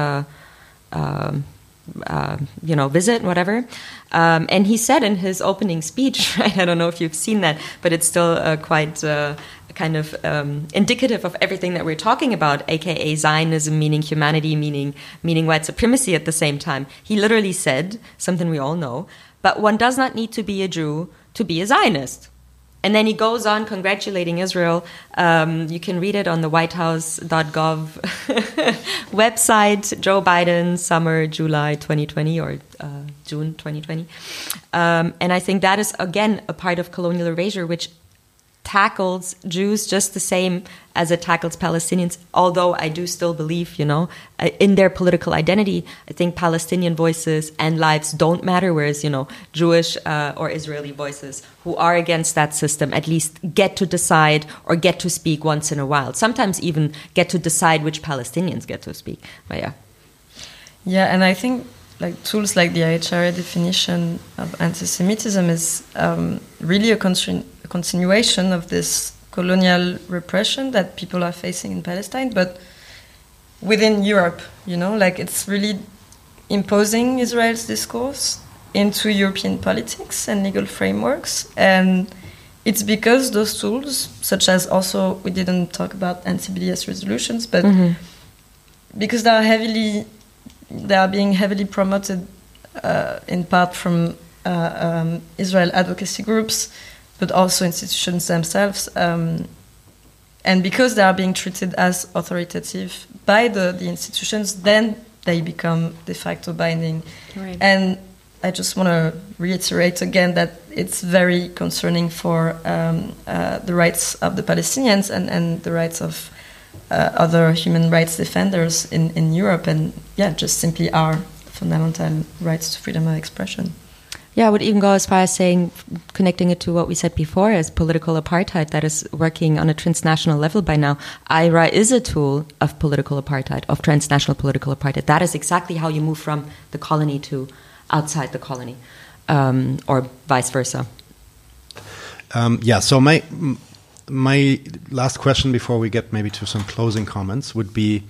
Uh, you know, visit, whatever. Um, and he said in his opening speech, right? I don't know if you've seen that, but it's still uh, quite uh, kind of um, indicative of everything that we're talking about, aka Zionism, meaning humanity, meaning meaning white supremacy. At the same time, he literally said something we all know. But one does not need to be a Jew to be a Zionist. And then he goes on congratulating Israel. Um, you can read it on the whitehouse.gov website. Joe Biden, summer, July 2020 or uh, June 2020. Um, and I think that is, again, a part of colonial erasure, which tackles Jews just the same as it tackles Palestinians. Although I do still believe, you know, uh, in their political identity, I think Palestinian voices and lives don't matter, whereas, you know, Jewish uh, or Israeli voices who are against that system at least get to decide or get to speak once in a while. Sometimes even get to decide which Palestinians get to speak. But yeah. Yeah, and I think like tools like the IHRA definition of anti-Semitism is um, really a, continu a continuation of this colonial repression that people are facing in Palestine, but within Europe, you know, like it's really imposing Israel's discourse into European politics and legal frameworks. And it's because those tools, such as also, we didn't talk about anti BDS resolutions, but mm -hmm. because they are heavily, they are being heavily promoted uh, in part from uh, um, Israel advocacy groups but also institutions themselves. Um, and because they are being treated as authoritative by the, the institutions, then they become de facto binding. Right. And I just want to reiterate again that it's very concerning for um, uh, the rights of the Palestinians and, and the rights of uh, other human rights defenders in, in Europe, and yeah, just simply our fundamental rights to freedom of expression. Yeah, I would even go as far as saying, connecting it to what we said before as political apartheid that is working on a transnational level by now. IHRA is a tool of political apartheid, of transnational political apartheid. That is exactly how you move from the colony to outside the colony, um, or vice versa. Um, yeah, so my, my last question before we get maybe to some closing comments would be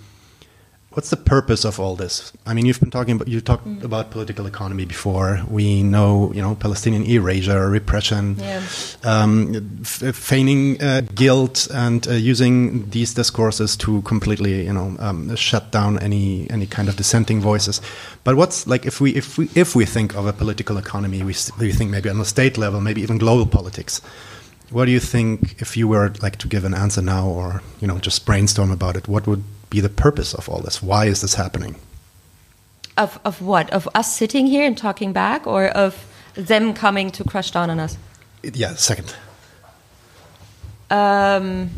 What's the purpose of all this? I mean, you've been talking about you talked mm. about political economy before. We know, you know, Palestinian erasure, repression, yeah. um, feigning uh, guilt, and uh, using these discourses to completely, you know, um, shut down any any kind of dissenting voices. But what's like if we if we if we think of a political economy, we we think maybe on a state level, maybe even global politics. What do you think if you were like to give an answer now, or you know, just brainstorm about it? What would be the purpose of all this? Why is this happening? Of, of what? Of us sitting here and talking back, or of them coming to crush down on us? Yeah, second. Um,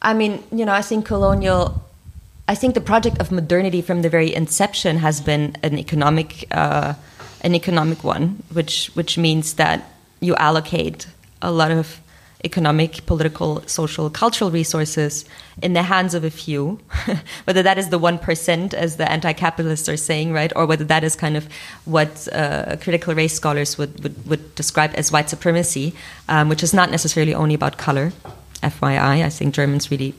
I mean, you know, I think colonial. I think the project of modernity from the very inception has been an economic, uh, an economic one, which which means that you allocate a lot of economic, political, social, cultural resources in the hands of a few, whether that is the 1%, as the anti capitalists are saying, right, or whether that is kind of what uh, critical race scholars would, would, would, describe as white supremacy, um, which is not necessarily only about color. FYI, I think Germans really,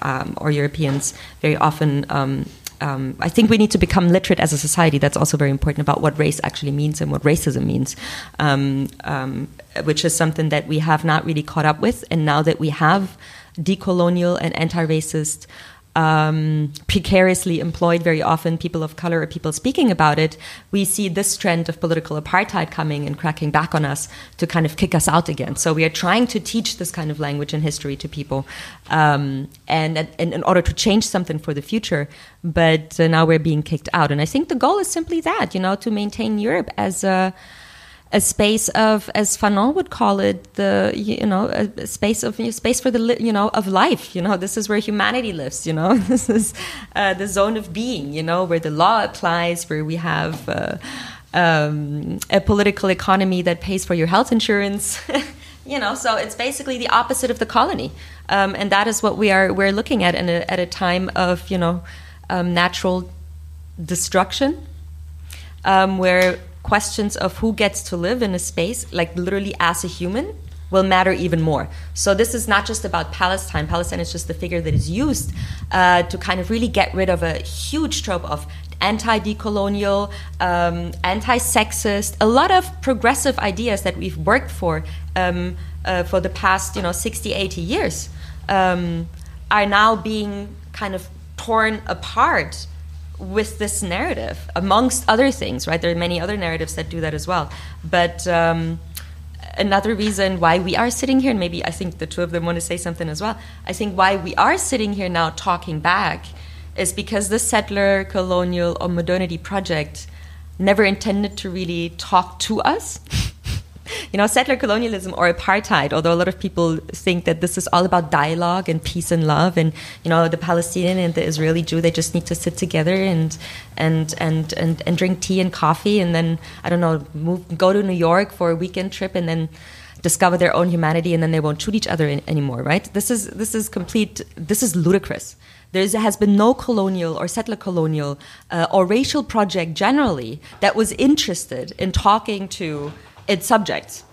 um, or Europeans, very often um, um, I think we need to become literate as a society. That's also very important about what race actually means and what racism means, um, um, which is something that we have not really caught up with. And now that we have decolonial and anti-racist um, precariously employed very often people of color or people speaking about it, we see this trend of political apartheid coming and cracking back on us to kind of kick us out again. So we are trying to teach this kind of language and history to people, um, and, and, in order to change something for the future. But uh, now we're being kicked out, and I think the goal is simply that, you know, to maintain Europe as a a space of, as Fanon would call it, the you know a space of a space for the you know of life. You know, this is where humanity lives. You know, this is uh, the zone of being. You know, where the law applies, where we have uh, um, a political economy that pays for your health insurance. you know, so it's basically the opposite of the colony, um, and that is what we are we're looking at a, at a time of you know um, natural destruction, um, where questions of who gets to live in a space, like literally as a human, will matter even more. So this is not just about Palestine. Palestine is just the figure that is used uh, to kind of really get rid of a huge trope of anti-decolonial, um, anti-sexist, a lot of progressive ideas that we've worked for um, uh, for the past, you know, 60, 80 years um, are now being kind of torn apart with this narrative, amongst other things, right? There are many other narratives that do that as well. But um, another reason why we are sitting here, and maybe I think the two of them want to say something as well. I think why we are sitting here now talking back is because the settler, colonial, or modernity project never intended to really talk to us. You know, settler colonialism or apartheid, although a lot of people think that this is all about dialogue and peace and love, and you know, the Palestinian and the Israeli Jew, they just need to sit together and and and and, and drink tea and coffee, and then I don't know, move, go to New York for a weekend trip, and then discover their own humanity, and then they won't shoot each other in, anymore, right? This is this is complete. This is ludicrous. There has been no colonial or settler colonial uh, or racial project generally that was interested in talking to its subjects.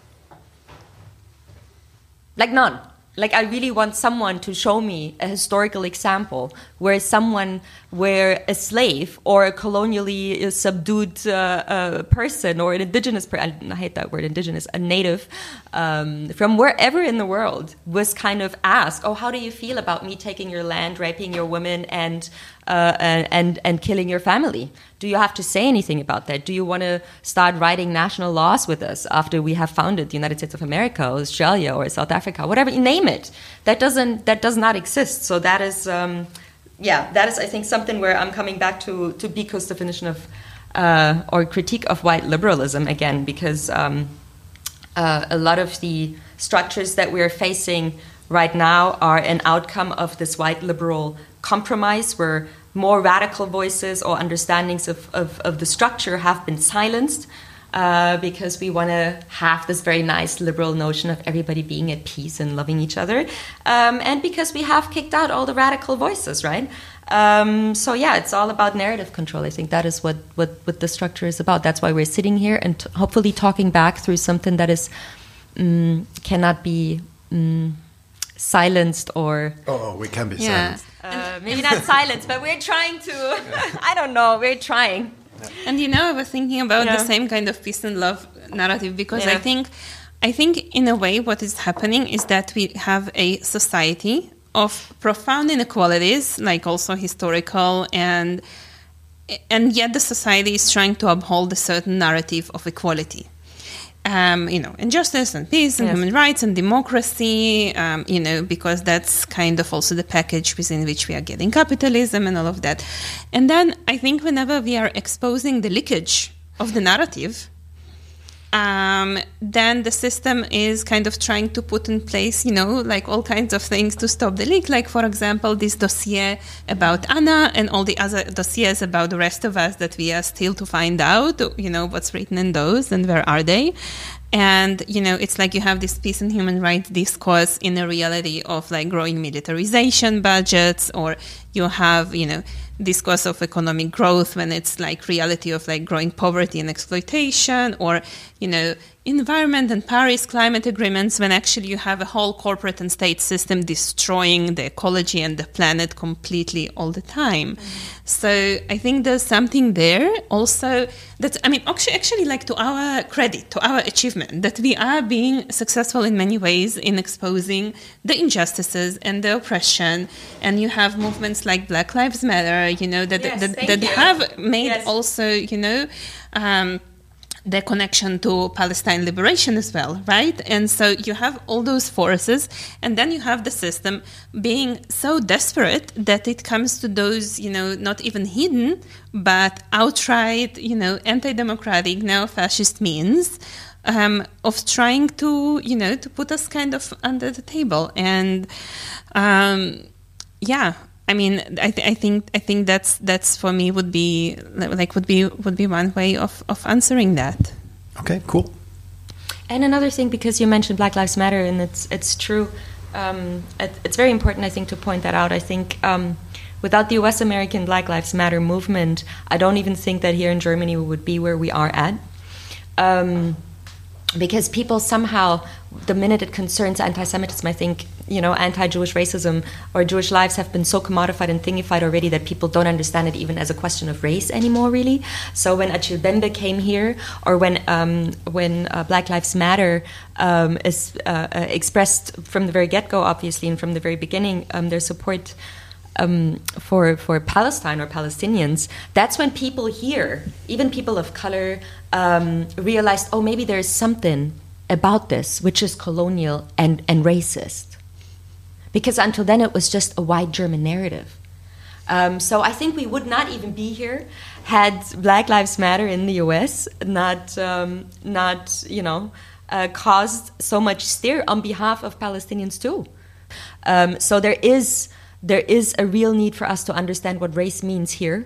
Like none. Like I really want someone to show me a historical example where someone, where a slave or a colonially subdued uh, uh, person or an indigenous person, I hate that word, indigenous, a native, um, from wherever in the world was kind of asked, oh, how do you feel about me taking your land, raping your women, and uh, and and killing your family? Do you have to say anything about that? Do you want to start writing national laws with us after we have founded the United States of America, or Australia, or South Africa, whatever you name it? That doesn't that does not exist. So that is. Um, yeah, that is, I think, something where I'm coming back to, to Biko's definition of, uh, or critique of white liberalism again, because um, uh, a lot of the structures that we're facing right now are an outcome of this white liberal compromise where more radical voices or understandings of, of, of the structure have been silenced uh, because we want to have this very nice liberal notion of everybody being at peace and loving each other, um, and because we have kicked out all the radical voices, right? Um, so yeah, it's all about narrative control. I think that is what, what, what the structure is about. That's why we're sitting here and t- hopefully talking back through something that is um, cannot be mm, silenced or. Oh, we can be yeah. silenced. Uh, maybe not silence, but we're trying to. I don't know. We're trying. And you know, I was thinking about yeah. the same kind of peace and love narrative because yeah. I think, I think in a way, what is happening is that we have a society of profound inequalities, like also historical and and yet the society is trying to uphold a certain narrative of equality um, you know, and justice and peace and yes. human rights and democracy, um, you know, because that's kind of also the package within which we are getting capitalism and all of that. And then I think whenever we are exposing the leakage of the narrative, um, then the system is kind of trying to put in place, you know, like all kinds of things to stop the leak. Like, for example, this dossier about Anna and all the other dossiers about the rest of us that we are still to find out, you know, what's written in those and where are they. And, you know, it's like you have this peace and human rights discourse in a reality of like growing militarization budgets, or you have, you know, discourse of economic growth when it's like reality of like growing poverty and exploitation or you know environment and paris climate agreements when actually you have a whole corporate and state system destroying the ecology and the planet completely all the time mm-hmm. so i think there's something there also that i mean actually, actually like to our credit to our achievement that we are being successful in many ways in exposing the injustices and the oppression and you have movements like black lives matter you know that yes, that, that have made yes. also you know um, the connection to Palestine liberation as well, right? And so you have all those forces, and then you have the system being so desperate that it comes to those, you know, not even hidden, but outright, you know, anti democratic, neo fascist means. Um, of trying to, you know, to put us kind of under the table, and um, yeah, I mean, I, th- I, think I think that's that's for me would be like would be would be one way of, of answering that. Okay, cool. And another thing, because you mentioned Black Lives Matter, and it's it's true. Um, it, it's very important, I think, to point that out. I think um, without the U.S. American Black Lives Matter movement, I don't even think that here in Germany we would be where we are at. Um, because people somehow, the minute it concerns anti-Semitism, I think you know anti-Jewish racism or Jewish lives have been so commodified and thingified already that people don't understand it even as a question of race anymore, really. So when Achille Mbembe came here, or when um, when uh, Black Lives Matter um, is uh, uh, expressed from the very get-go, obviously, and from the very beginning, um, their support um, for for Palestine or Palestinians, that's when people here, even people of color, um, realized, oh, maybe there is something about this which is colonial and and racist, because until then it was just a white German narrative. Um, so I think we would not even be here had Black Lives Matter in the U.S. not um, not you know uh, caused so much stir on behalf of Palestinians too. Um, so there is there is a real need for us to understand what race means here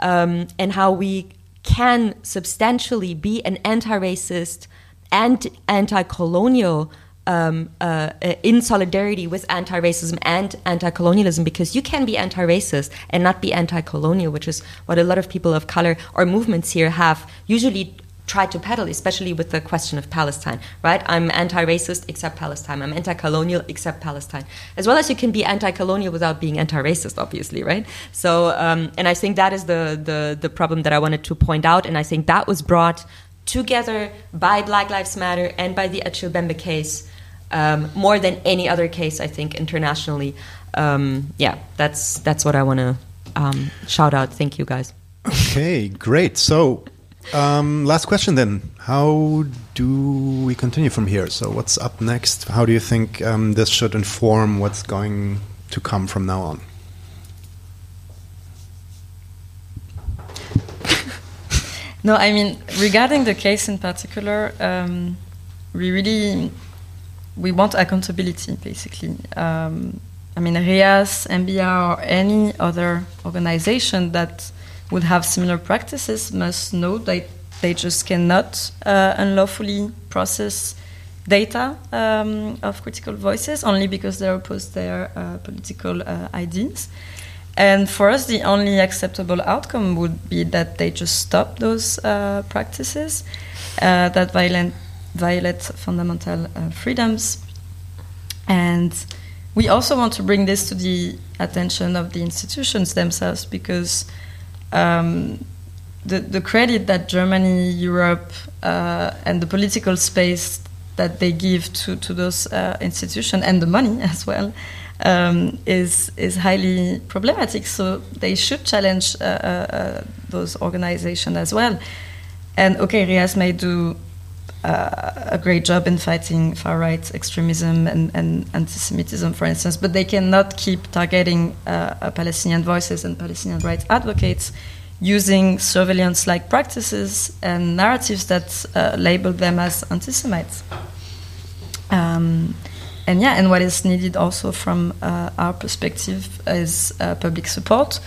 um, and how we can substantially be an anti-racist and anti-colonial um, uh, uh, in solidarity with anti racism and anti colonialism because you can be anti racist and not be anti colonial, which is what a lot of people of color or movements here have usually tried to peddle, especially with the question of Palestine, right? I'm anti racist except Palestine. I'm anti colonial except Palestine. As well as you can be anti colonial without being anti racist, obviously, right? So, um, and I think that is the, the, the problem that I wanted to point out. And I think that was brought together by Black Lives Matter and by the Achille Mbembe case um, more than any other case, I think, internationally. Um, yeah, that's that's what I want to um, shout out. Thank you, guys. Okay, great. So, um, last question then: How do we continue from here? So, what's up next? How do you think um, this should inform what's going to come from now on? no, I mean regarding the case in particular, um, we really we want accountability, basically. Um, I mean, RIAS, MBR, or any other organization that would have similar practices must know that they just cannot uh, unlawfully process data um, of critical voices only because they oppose their uh, political uh, ideas. And for us, the only acceptable outcome would be that they just stop those uh, practices uh, that violate violate fundamental uh, freedoms. And we also want to bring this to the attention of the institutions themselves because um, the, the credit that Germany, Europe, uh, and the political space that they give to, to those uh, institutions and the money as well um, is, is highly problematic. So they should challenge uh, uh, uh those organizations as well. And okay, RIAS may do a great job in fighting far right extremism and, and anti Semitism, for instance, but they cannot keep targeting uh, Palestinian voices and Palestinian rights advocates using surveillance like practices and narratives that uh, label them as anti Semites. Um, and yeah, and what is needed also from uh, our perspective is uh, public support,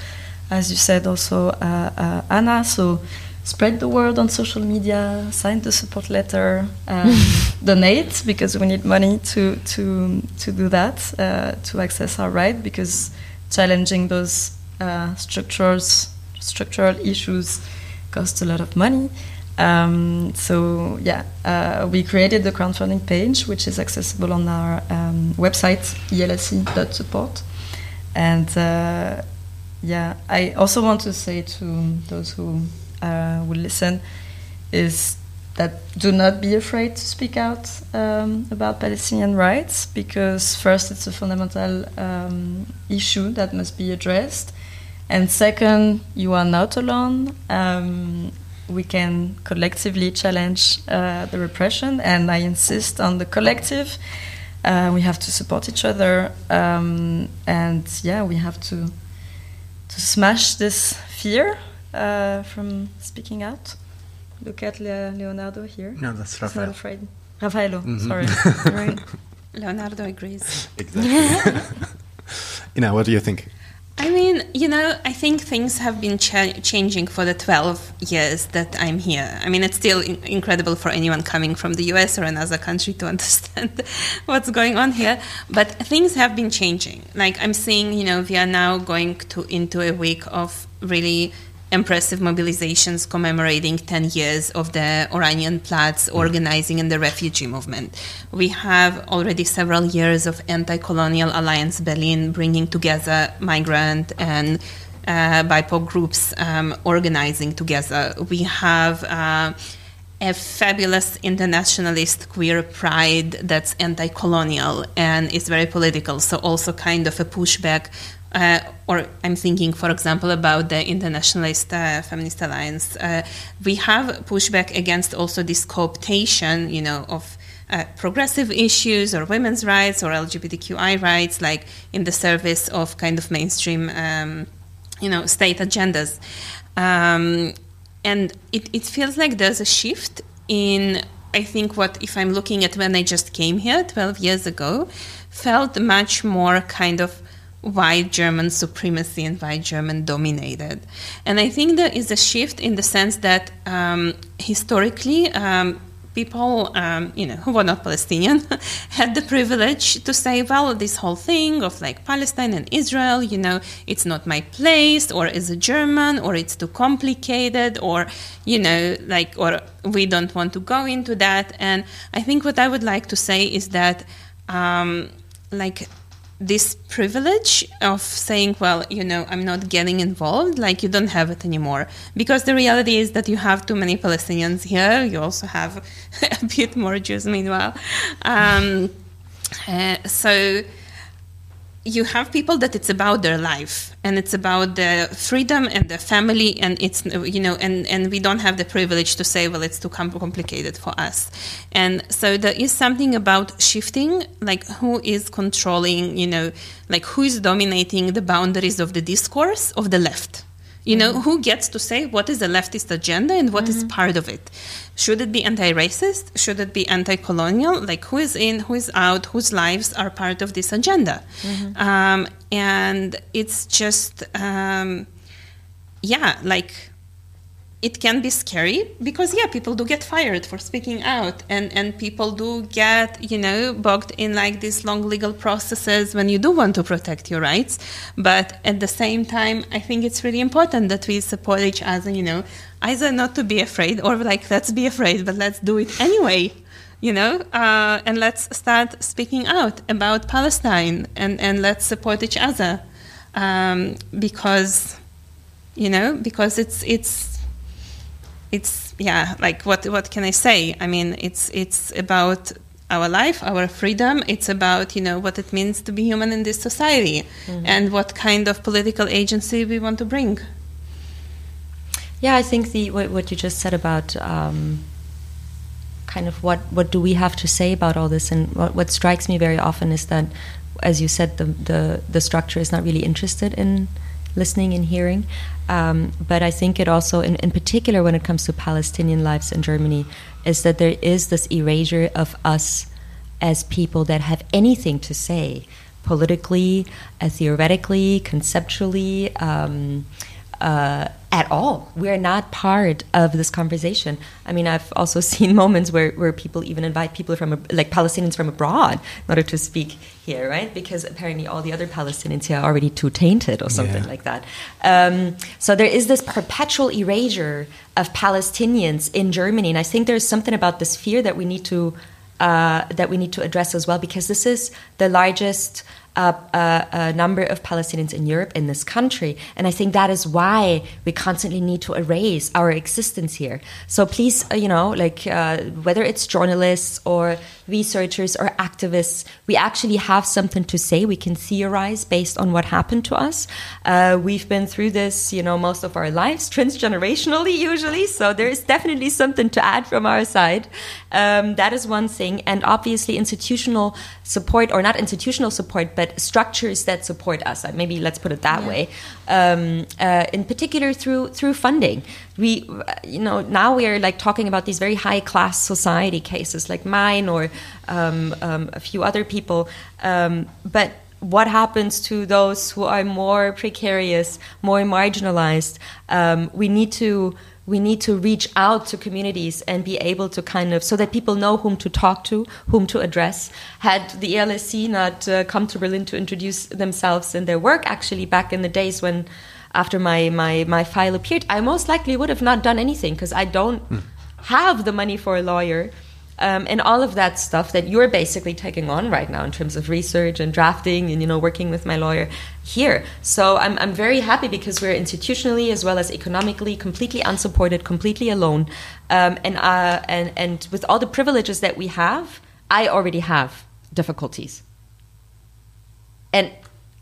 as you said also, uh, Anna. So spread the word on social media, sign the support letter, um, donate because we need money to to to do that uh, to access our right because challenging those uh, structures structural issues costs a lot of money. Um, so yeah, uh, we created the crowdfunding page, which is accessible on our um, website elsc.support, and uh, yeah, I also want to say to those who uh, will listen is that do not be afraid to speak out um, about Palestinian rights because first it's a fundamental um, issue that must be addressed, and second you are not alone. Um, we can collectively challenge uh, the repression, and I insist on the collective. Uh, we have to support each other, um, and yeah, we have to to smash this fear uh, from speaking out. Look at Le Leonardo here. No, that's He's Rafael. not afraid. Raffaello, mm -hmm. sorry. right. Leonardo agrees. Exactly. Ina, what do you think? I mean, you know, I think things have been cha changing for the 12 years that I'm here. I mean, it's still in incredible for anyone coming from the US or another country to understand what's going on here. But things have been changing. Like, I'm seeing, you know, we are now going to into a week of really impressive mobilizations commemorating 10 years of the Oranienplatz organizing in the refugee movement. We have already several years of anti colonial alliance Berlin bringing together migrant and uh, BIPOC groups um, organizing together. We have uh, a fabulous internationalist queer pride that's anti-colonial and is very political. So also kind of a pushback. Uh, or I'm thinking, for example, about the Internationalist uh, Feminist Alliance. Uh, we have pushback against also this cooptation, you know, of uh, progressive issues or women's rights or LGBTQI rights, like in the service of kind of mainstream, um, you know, state agendas. Um, and it, it feels like there's a shift in i think what if i'm looking at when i just came here 12 years ago felt much more kind of white german supremacy and white german dominated and i think there is a shift in the sense that um, historically um, people, um, you know, who were not Palestinian, had the privilege to say, well, this whole thing of like Palestine and Israel, you know, it's not my place, or as a German, or it's too complicated, or, you know, like, or we don't want to go into that. And I think what I would like to say is that, um, like, this privilege of saying, well, you know, I'm not getting involved, like you don't have it anymore. Because the reality is that you have too many Palestinians here. You also have a bit more Jews, meanwhile. Um, uh, so you have people that it's about their life and it's about the freedom and the family and it's you know and and we don't have the privilege to say well it's too complicated for us. And so there is something about shifting like who is controlling you know like who is dominating the boundaries of the discourse of the left you know, mm-hmm. who gets to say what is the leftist agenda and what mm-hmm. is part of it? Should it be anti racist? Should it be anti colonial? Like, who is in, who is out, whose lives are part of this agenda? Mm-hmm. Um, and it's just, um, yeah, like it can be scary because yeah people do get fired for speaking out and and people do get you know bogged in like these long legal processes when you do want to protect your rights. But at the same time i think it's really important that we support each other you know. Either not to be afraid or like let's be afraid but let's do it anyway you know uh, and let's start speaking out about palestine and and let's support each other um, because you know because it's it's it's yeah like what what can i say i mean it's it's about our life our freedom it's about you know what it means to be human in this society mm-hmm. and what kind of political agency we want to bring yeah i think the what, what you just said about um, kind of what what do we have to say about all this and what, what strikes me very often is that as you said the the the structure is not really interested in listening and hearing. Um, but I think it also, in, in particular, when it comes to Palestinian lives in Germany, is that there is this erasure of us as people that have anything to say politically, uh, theoretically, conceptually. Um, uh, at all. We're not part of this conversation. I mean, I've also seen moments where, where people even invite people from, like Palestinians from abroad, in order to speak here, right? Because apparently all the other Palestinians here are already too tainted or something yeah. like that. Um, so there is this perpetual erasure of Palestinians in Germany. And I think there's something about this fear that we need to. Uh, that we need to address as well, because this is the largest a, a, a, number of Palestinians in Europe, in this country. And I think that is why we constantly need to erase our existence here. So please, uh, you know, like uh, whether it's journalists or researchers or activists, we actually have something to say. We can theorize based on what happened to us. Uh, we've been through this, you know, most of our lives, transgenerationally usually. So there is definitely something to add from our side. Um, that is one thing. And obviously, institutional support, or not institutional support, but structures that support us. Maybe let's put it that yeah. way. Um, uh, in particular, through through funding. We, you know, now we are like talking about these very high class society cases, like mine or um, um, a few other people. Um, but what happens to those who are more precarious, more marginalized? Um, we need to we need to reach out to communities and be able to kind of so that people know whom to talk to, whom to address. Had the ELSC not uh, come to Berlin to introduce themselves and their work, actually back in the days when, after my my my file appeared, I most likely would have not done anything because I don't mm. have the money for a lawyer. um, and all of that stuff that you're basically taking on right now in terms of research and drafting and you know working with my lawyer here. So I'm I'm very happy because we're institutionally as well as economically completely unsupported, completely alone, um, and uh, and and with all the privileges that we have, I already have difficulties, and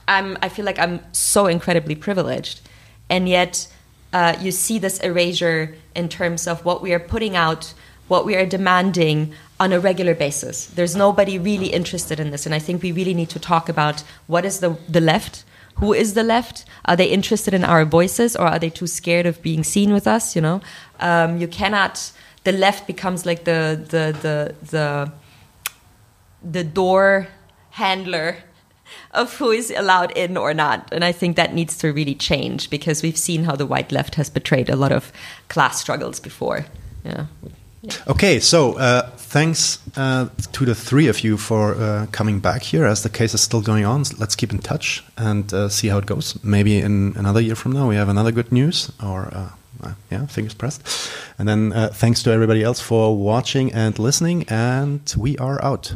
I'm I feel like I'm so incredibly privileged, and yet. Uh, you see this erasure in terms of what we are putting out what we are demanding on a regular basis. There's nobody really interested in this, and I think we really need to talk about what is the the left. Who is the left? Are they interested in our voices, or are they too scared of being seen with us? You know, um, you cannot. The left becomes like the the the the the door handler of who is allowed in or not. And I think that needs to really change because we've seen how the white left has betrayed a lot of class struggles before. Yeah. Okay, so uh, thanks uh, to the three of you for uh, coming back here as the case is still going on. Let's keep in touch and uh, see how it goes. Maybe in another year from now we have another good news, or uh, uh, yeah, fingers pressed. And then thanks to everybody else for watching and listening, and we are out.